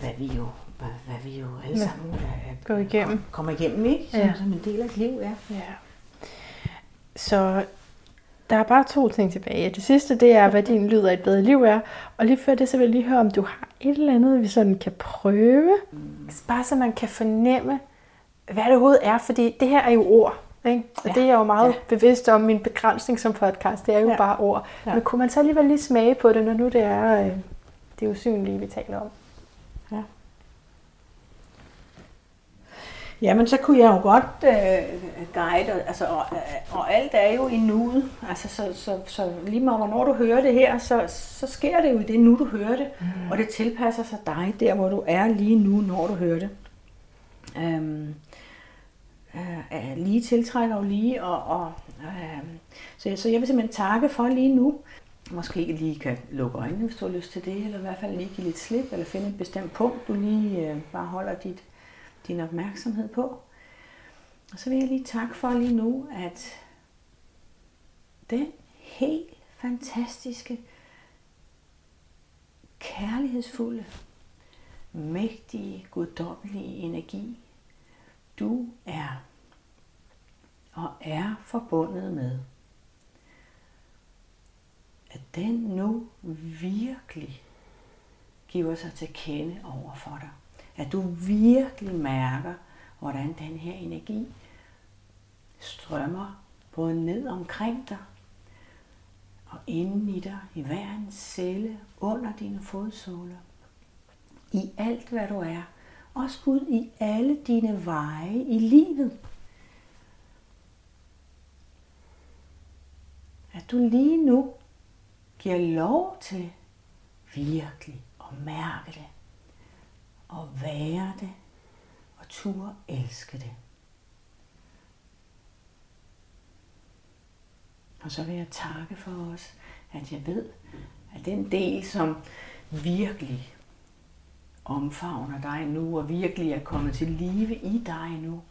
hvad vi jo hvad, hvad vi jo alle sammen ja.
Gå igennem.
kommer igennem, ikke? Som, ja. som en del af et liv, ja.
ja. Så der er bare to ting tilbage. Det sidste, det er, hvad din lyd af et bedre liv er. Og lige før det, så vil jeg lige høre, om du har et eller andet, vi sådan kan prøve. Mm. Bare så man kan fornemme, hvad det overhovedet er. Fordi det her er jo ord. Ikke? Og ja. det er jeg jo meget ja. bevidst om min begrænsning som podcast. Det er jo ja. bare ord. Ja. Men kunne man så alligevel lige smage på det, når nu det er øh, det usynlige, vi taler om? Ja.
Jamen, så kunne jeg jo godt øh, guide, altså, og, og alt er jo i nuet. Altså, så, så, så lige meget hvornår du hører det her, så, så sker det jo i det nu, du hører det. Mm. Og det tilpasser sig dig, der hvor du er lige nu, når du hører det. Um, øh, lige tiltrækker jo lige, og, og øh, så, så jeg vil simpelthen takke for lige nu. Måske ikke lige kan lukke øjnene, hvis du har lyst til det, eller i hvert fald lige give lidt slip, eller finde et bestemt punkt, du lige øh, bare holder dit, din opmærksomhed på. Og så vil jeg lige takke for lige nu, at den helt fantastiske, kærlighedsfulde, mægtige, guddommelige energi, du er og er forbundet med, at den nu virkelig giver sig til kende over for dig. At du virkelig mærker, hvordan den her energi strømmer både ned omkring dig og inden i dig, i hver en celle, under dine fodsåler, i alt hvad du er, også Gud i alle dine veje i livet. At du lige nu giver lov til virkelig at mærke det, og være det, og turde elske det. Og så vil jeg takke for os, at jeg ved, at den del, som virkelig omfavner dig nu, og virkelig er kommet til live i dig nu.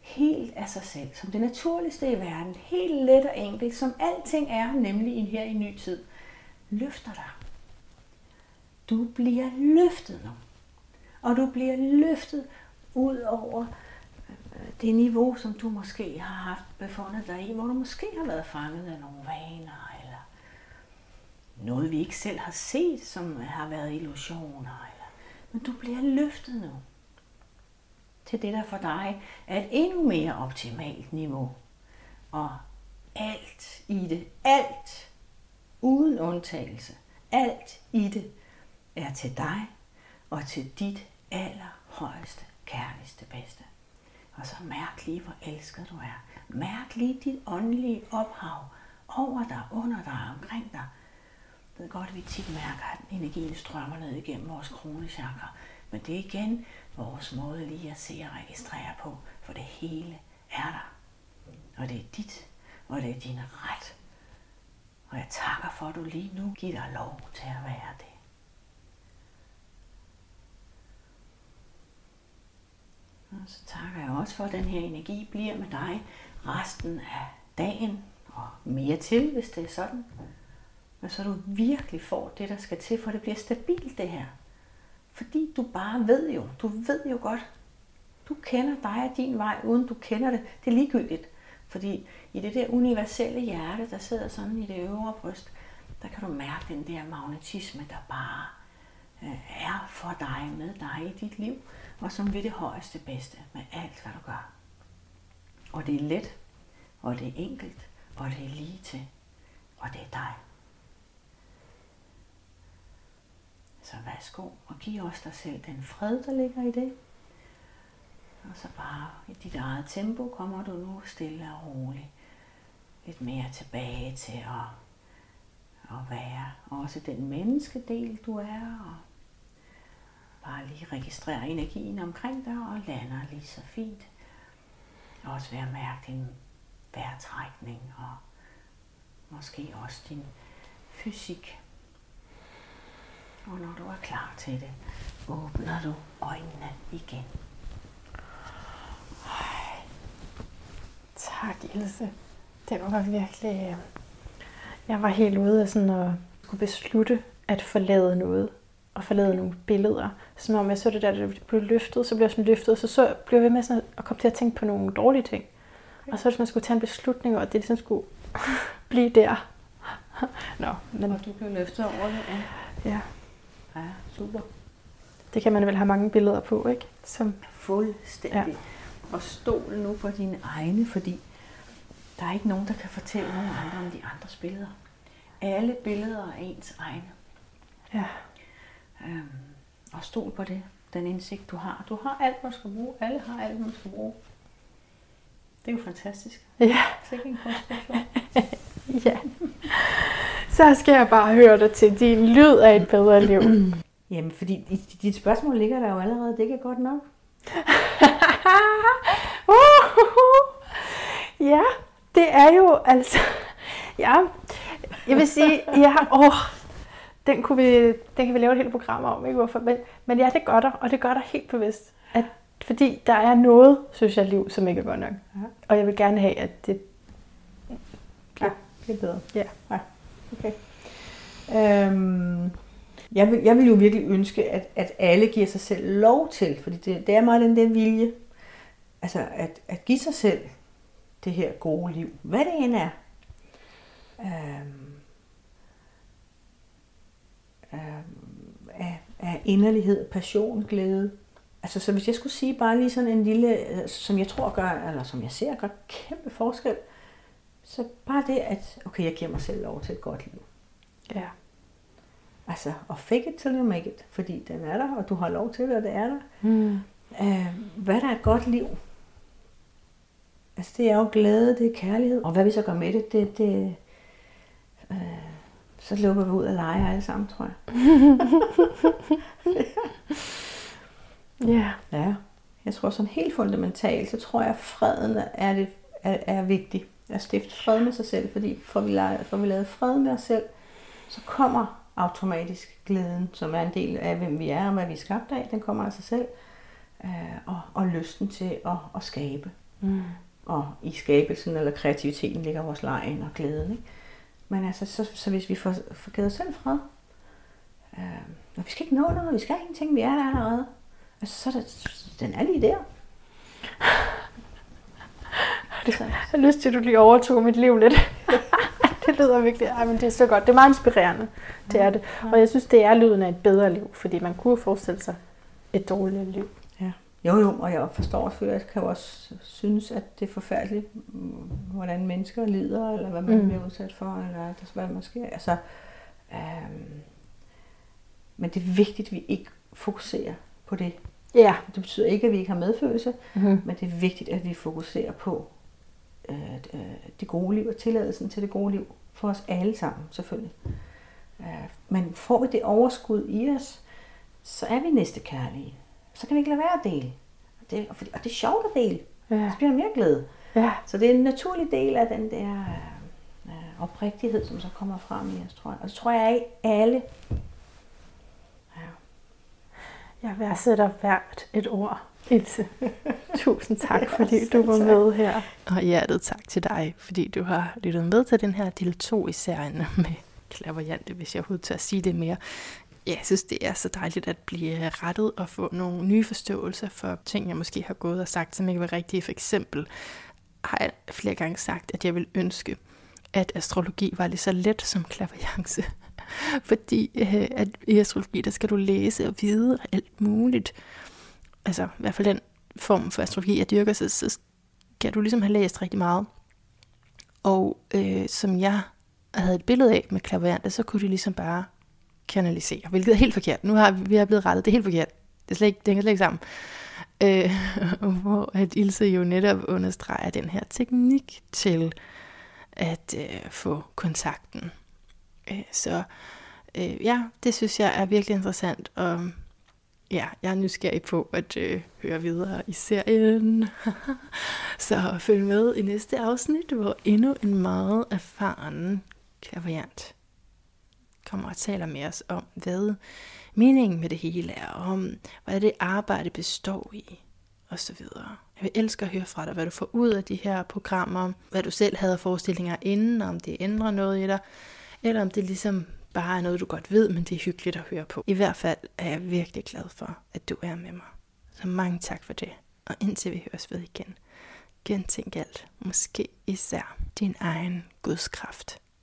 Helt af sig selv, som det naturligste i verden, helt let og enkelt, som alting er, nemlig her i ny tid, løfter dig. Du bliver løftet nu. Og du bliver løftet ud over øh, det niveau, som du måske har haft befundet dig i, hvor du måske har været fanget af nogle vaner, noget, vi ikke selv har set, som har været illusioner. Eller, men du bliver løftet nu til det, der for dig er et endnu mere optimalt niveau. Og alt i det, alt uden undtagelse, alt i det er til dig og til dit allerhøjeste, kærligste, bedste. Og så mærk lige, hvor elsket du er. Mærk lige dit åndelige ophav over dig, under dig, omkring dig. Jeg ved godt, at vi tit mærker, at energien strømmer ned igennem vores kronechakra. Men det er igen vores måde lige at se og registrere på, for det hele er der. Og det er dit, og det er din ret. Og jeg takker for, at du lige nu giver dig lov til at være det. Og så takker jeg også for, at den her energi bliver med dig resten af dagen og mere til, hvis det er sådan. Men så du virkelig får det, der skal til, for det bliver stabilt det her. Fordi du bare ved jo, du ved jo godt, du kender dig og din vej, uden du kender det. Det er ligegyldigt. Fordi i det der universelle hjerte, der sidder sådan i det øvre bryst, der kan du mærke den der magnetisme, der bare øh, er for dig, med dig i dit liv, og som vil det højeste bedste med alt, hvad du gør. Og det er let, og det er enkelt, og det er lige til, og det er dig. Så værsgo og giv os dig selv den fred, der ligger i det. Og så bare i dit eget tempo kommer du nu stille og roligt lidt mere tilbage til at, at være også den menneskedel, du er. Og bare lige registrere energien omkring dig og lander lige så fint. Og også være at mærke din vejrtrækning og måske også din fysik. Og når du er klar til det, åbner du øjnene igen.
Tak, Ilse. Det var virkelig... Jeg var helt ude af sådan at skulle beslutte at forlade noget. Og forlade nogle billeder. Som om jeg så det der, det blev løftet, så blev jeg sådan løftet. Så, så blev jeg ved med sådan at komme til at tænke på nogle dårlige ting. Og så hvis man skulle tage en beslutning, og det ligesom skulle blive der.
Nå, men... Og du blev løftet over det, ja.
Ja.
Ja, super.
Det kan man vel have mange billeder på, ikke?
Som... Fuldstændig. Ja. Og stol nu på dine egne, fordi der er ikke nogen, der kan fortælle nogen andre om de andres billeder. Alle billeder er ens egne.
Ja.
Øhm, og stol på det, den indsigt, du har. Du har alt, man skal bruge. Alle har alt, man skal bruge. Det er jo fantastisk.
Ja.
Sikke en
ja. Så skal jeg bare høre dig til din lyd af et bedre liv.
Jamen, fordi i dit spørgsmål ligger der jo allerede, det er godt nok.
ja, det er jo altså... Ja, jeg vil sige, ja, åh, den, kunne vi, den kan vi lave et helt program om, ikke hvorfor? Men, men ja, det gør der, og det gør der helt bevidst. At, fordi der er noget, synes jeg, liv, som ikke er godt nok. Ja. Og jeg vil gerne have, at det
bliver bedre.
Ja. ja.
Okay. Øhm, jeg, vil, jeg vil jo virkelig ønske, at, at alle giver sig selv lov til, fordi det, det er meget den der vilje, altså at, at give sig selv det her gode liv, hvad det end er. Øhm, øhm, af, af inderlighed, passion, glæde. Altså, så hvis jeg skulle sige bare lige sådan en lille, øh, som jeg tror gør, eller som jeg ser gør kæmpe forskel, så bare det, at okay, jeg giver mig selv lov til et godt liv.
Ja.
Altså, og fake it till you make it, fordi den er der, og du har lov til det, og det er der.
Mm.
Øh, hvad der er et godt liv? Altså, det er jo glæde, det er kærlighed. Og hvad vi så gør med det, det, det øh, så lukker vi ud af lege alle sammen, tror jeg.
Ja.
Ja. Jeg tror sådan helt fundamentalt, så tror jeg, at freden er, det, er, er vigtig. At stifte fred med sig selv, fordi får vi, lavet, får vi lavet fred med os selv, så kommer automatisk glæden, som er en del af, hvem vi er og hvad vi er skabt af, den kommer af sig selv. Øh, og, og lysten til at, at skabe.
Mm.
Og i skabelsen eller kreativiteten ligger vores lejen og glæden. Ikke? Men altså, så, så hvis vi får, får givet os selv fred, øh, og vi skal ikke nå noget, vi skal ingenting, vi er der allerede. Altså, så er det, den er lige der.
Jeg har lyst til, at du lige overtog mit liv lidt. det lyder virkelig, ej, men det er så godt. Det er meget inspirerende, det er det. Og jeg synes, det er lyden af et bedre liv, fordi man kunne forestille sig et dårligere liv.
Ja. Jo, jo, og jeg forstår selvfølgelig, jeg kan jo også synes, at det er forfærdeligt, hvordan mennesker lider, eller hvad man mm. bliver udsat for, eller hvad man sker. Altså, øhm, men det er vigtigt, at vi ikke fokuserer på det.
Ja.
Det betyder ikke, at vi ikke har medfølelse,
Mm-hmm.
men det er vigtigt, at vi fokuserer på øh, det gode liv og tilladelsen til det gode liv for os alle sammen, selvfølgelig. Øh, men får vi det overskud i os, så er vi næste kærlige. Så kan vi ikke lade være at dele. Og det, og det er sjovt at dele.
Ja.
Så bliver der mere glæde.
Ja.
Så det er en naturlig del af den der øh, øh, oprigtighed, som så kommer frem i os, tror jeg. Og det tror jeg er i alle. Ja.
Jeg værdsætter hvert et ord, Ilse. Tusind tak, fordi du var med her. Og hjertet tak til dig, fordi du har lyttet med til den her del 2 i serien med klaverjante, hvis jeg overhovedet tør at sige det mere. Ja, jeg synes, det er så dejligt at blive rettet og få nogle nye forståelser for ting, jeg måske har gået og sagt, som ikke var rigtige. For eksempel har jeg flere gange sagt, at jeg vil ønske, at astrologi var lige så let som klaverjance. Fordi øh, at i astrologi, der skal du læse og vide alt muligt. Altså i hvert fald den form for astrologi, jeg dyrker, så, så skal du ligesom have læst rigtig meget. Og øh, som jeg havde et billede af med klaverante, så kunne de ligesom bare kanalisere, hvilket er helt forkert. Nu har vi, vi er blevet rettet, det er helt forkert. Det, er slet ikke, det hænger slet ikke sammen. Øh, hvor at Ilse jo netop understreger den her teknik til at øh, få kontakten. Øh, så øh, ja, det synes jeg er virkelig interessant, og ja, jeg er nysgerrig på at øh, høre videre i serien. så følg med i næste afsnit, hvor endnu en meget erfaren klaverant kommer og taler med os om, hvad meningen med det hele er, om hvad det arbejde består i, og så videre. Jeg vil elske at høre fra dig, hvad du får ud af de her programmer, hvad du selv havde forestillinger inden, om det ændrer noget i dig, eller om det ligesom bare er noget, du godt ved, men det er hyggeligt at høre på. I hvert fald er jeg virkelig glad for, at du er med mig. Så mange tak for det, og indtil vi høres ved igen. Gentænk alt, måske især din egen gudskraft.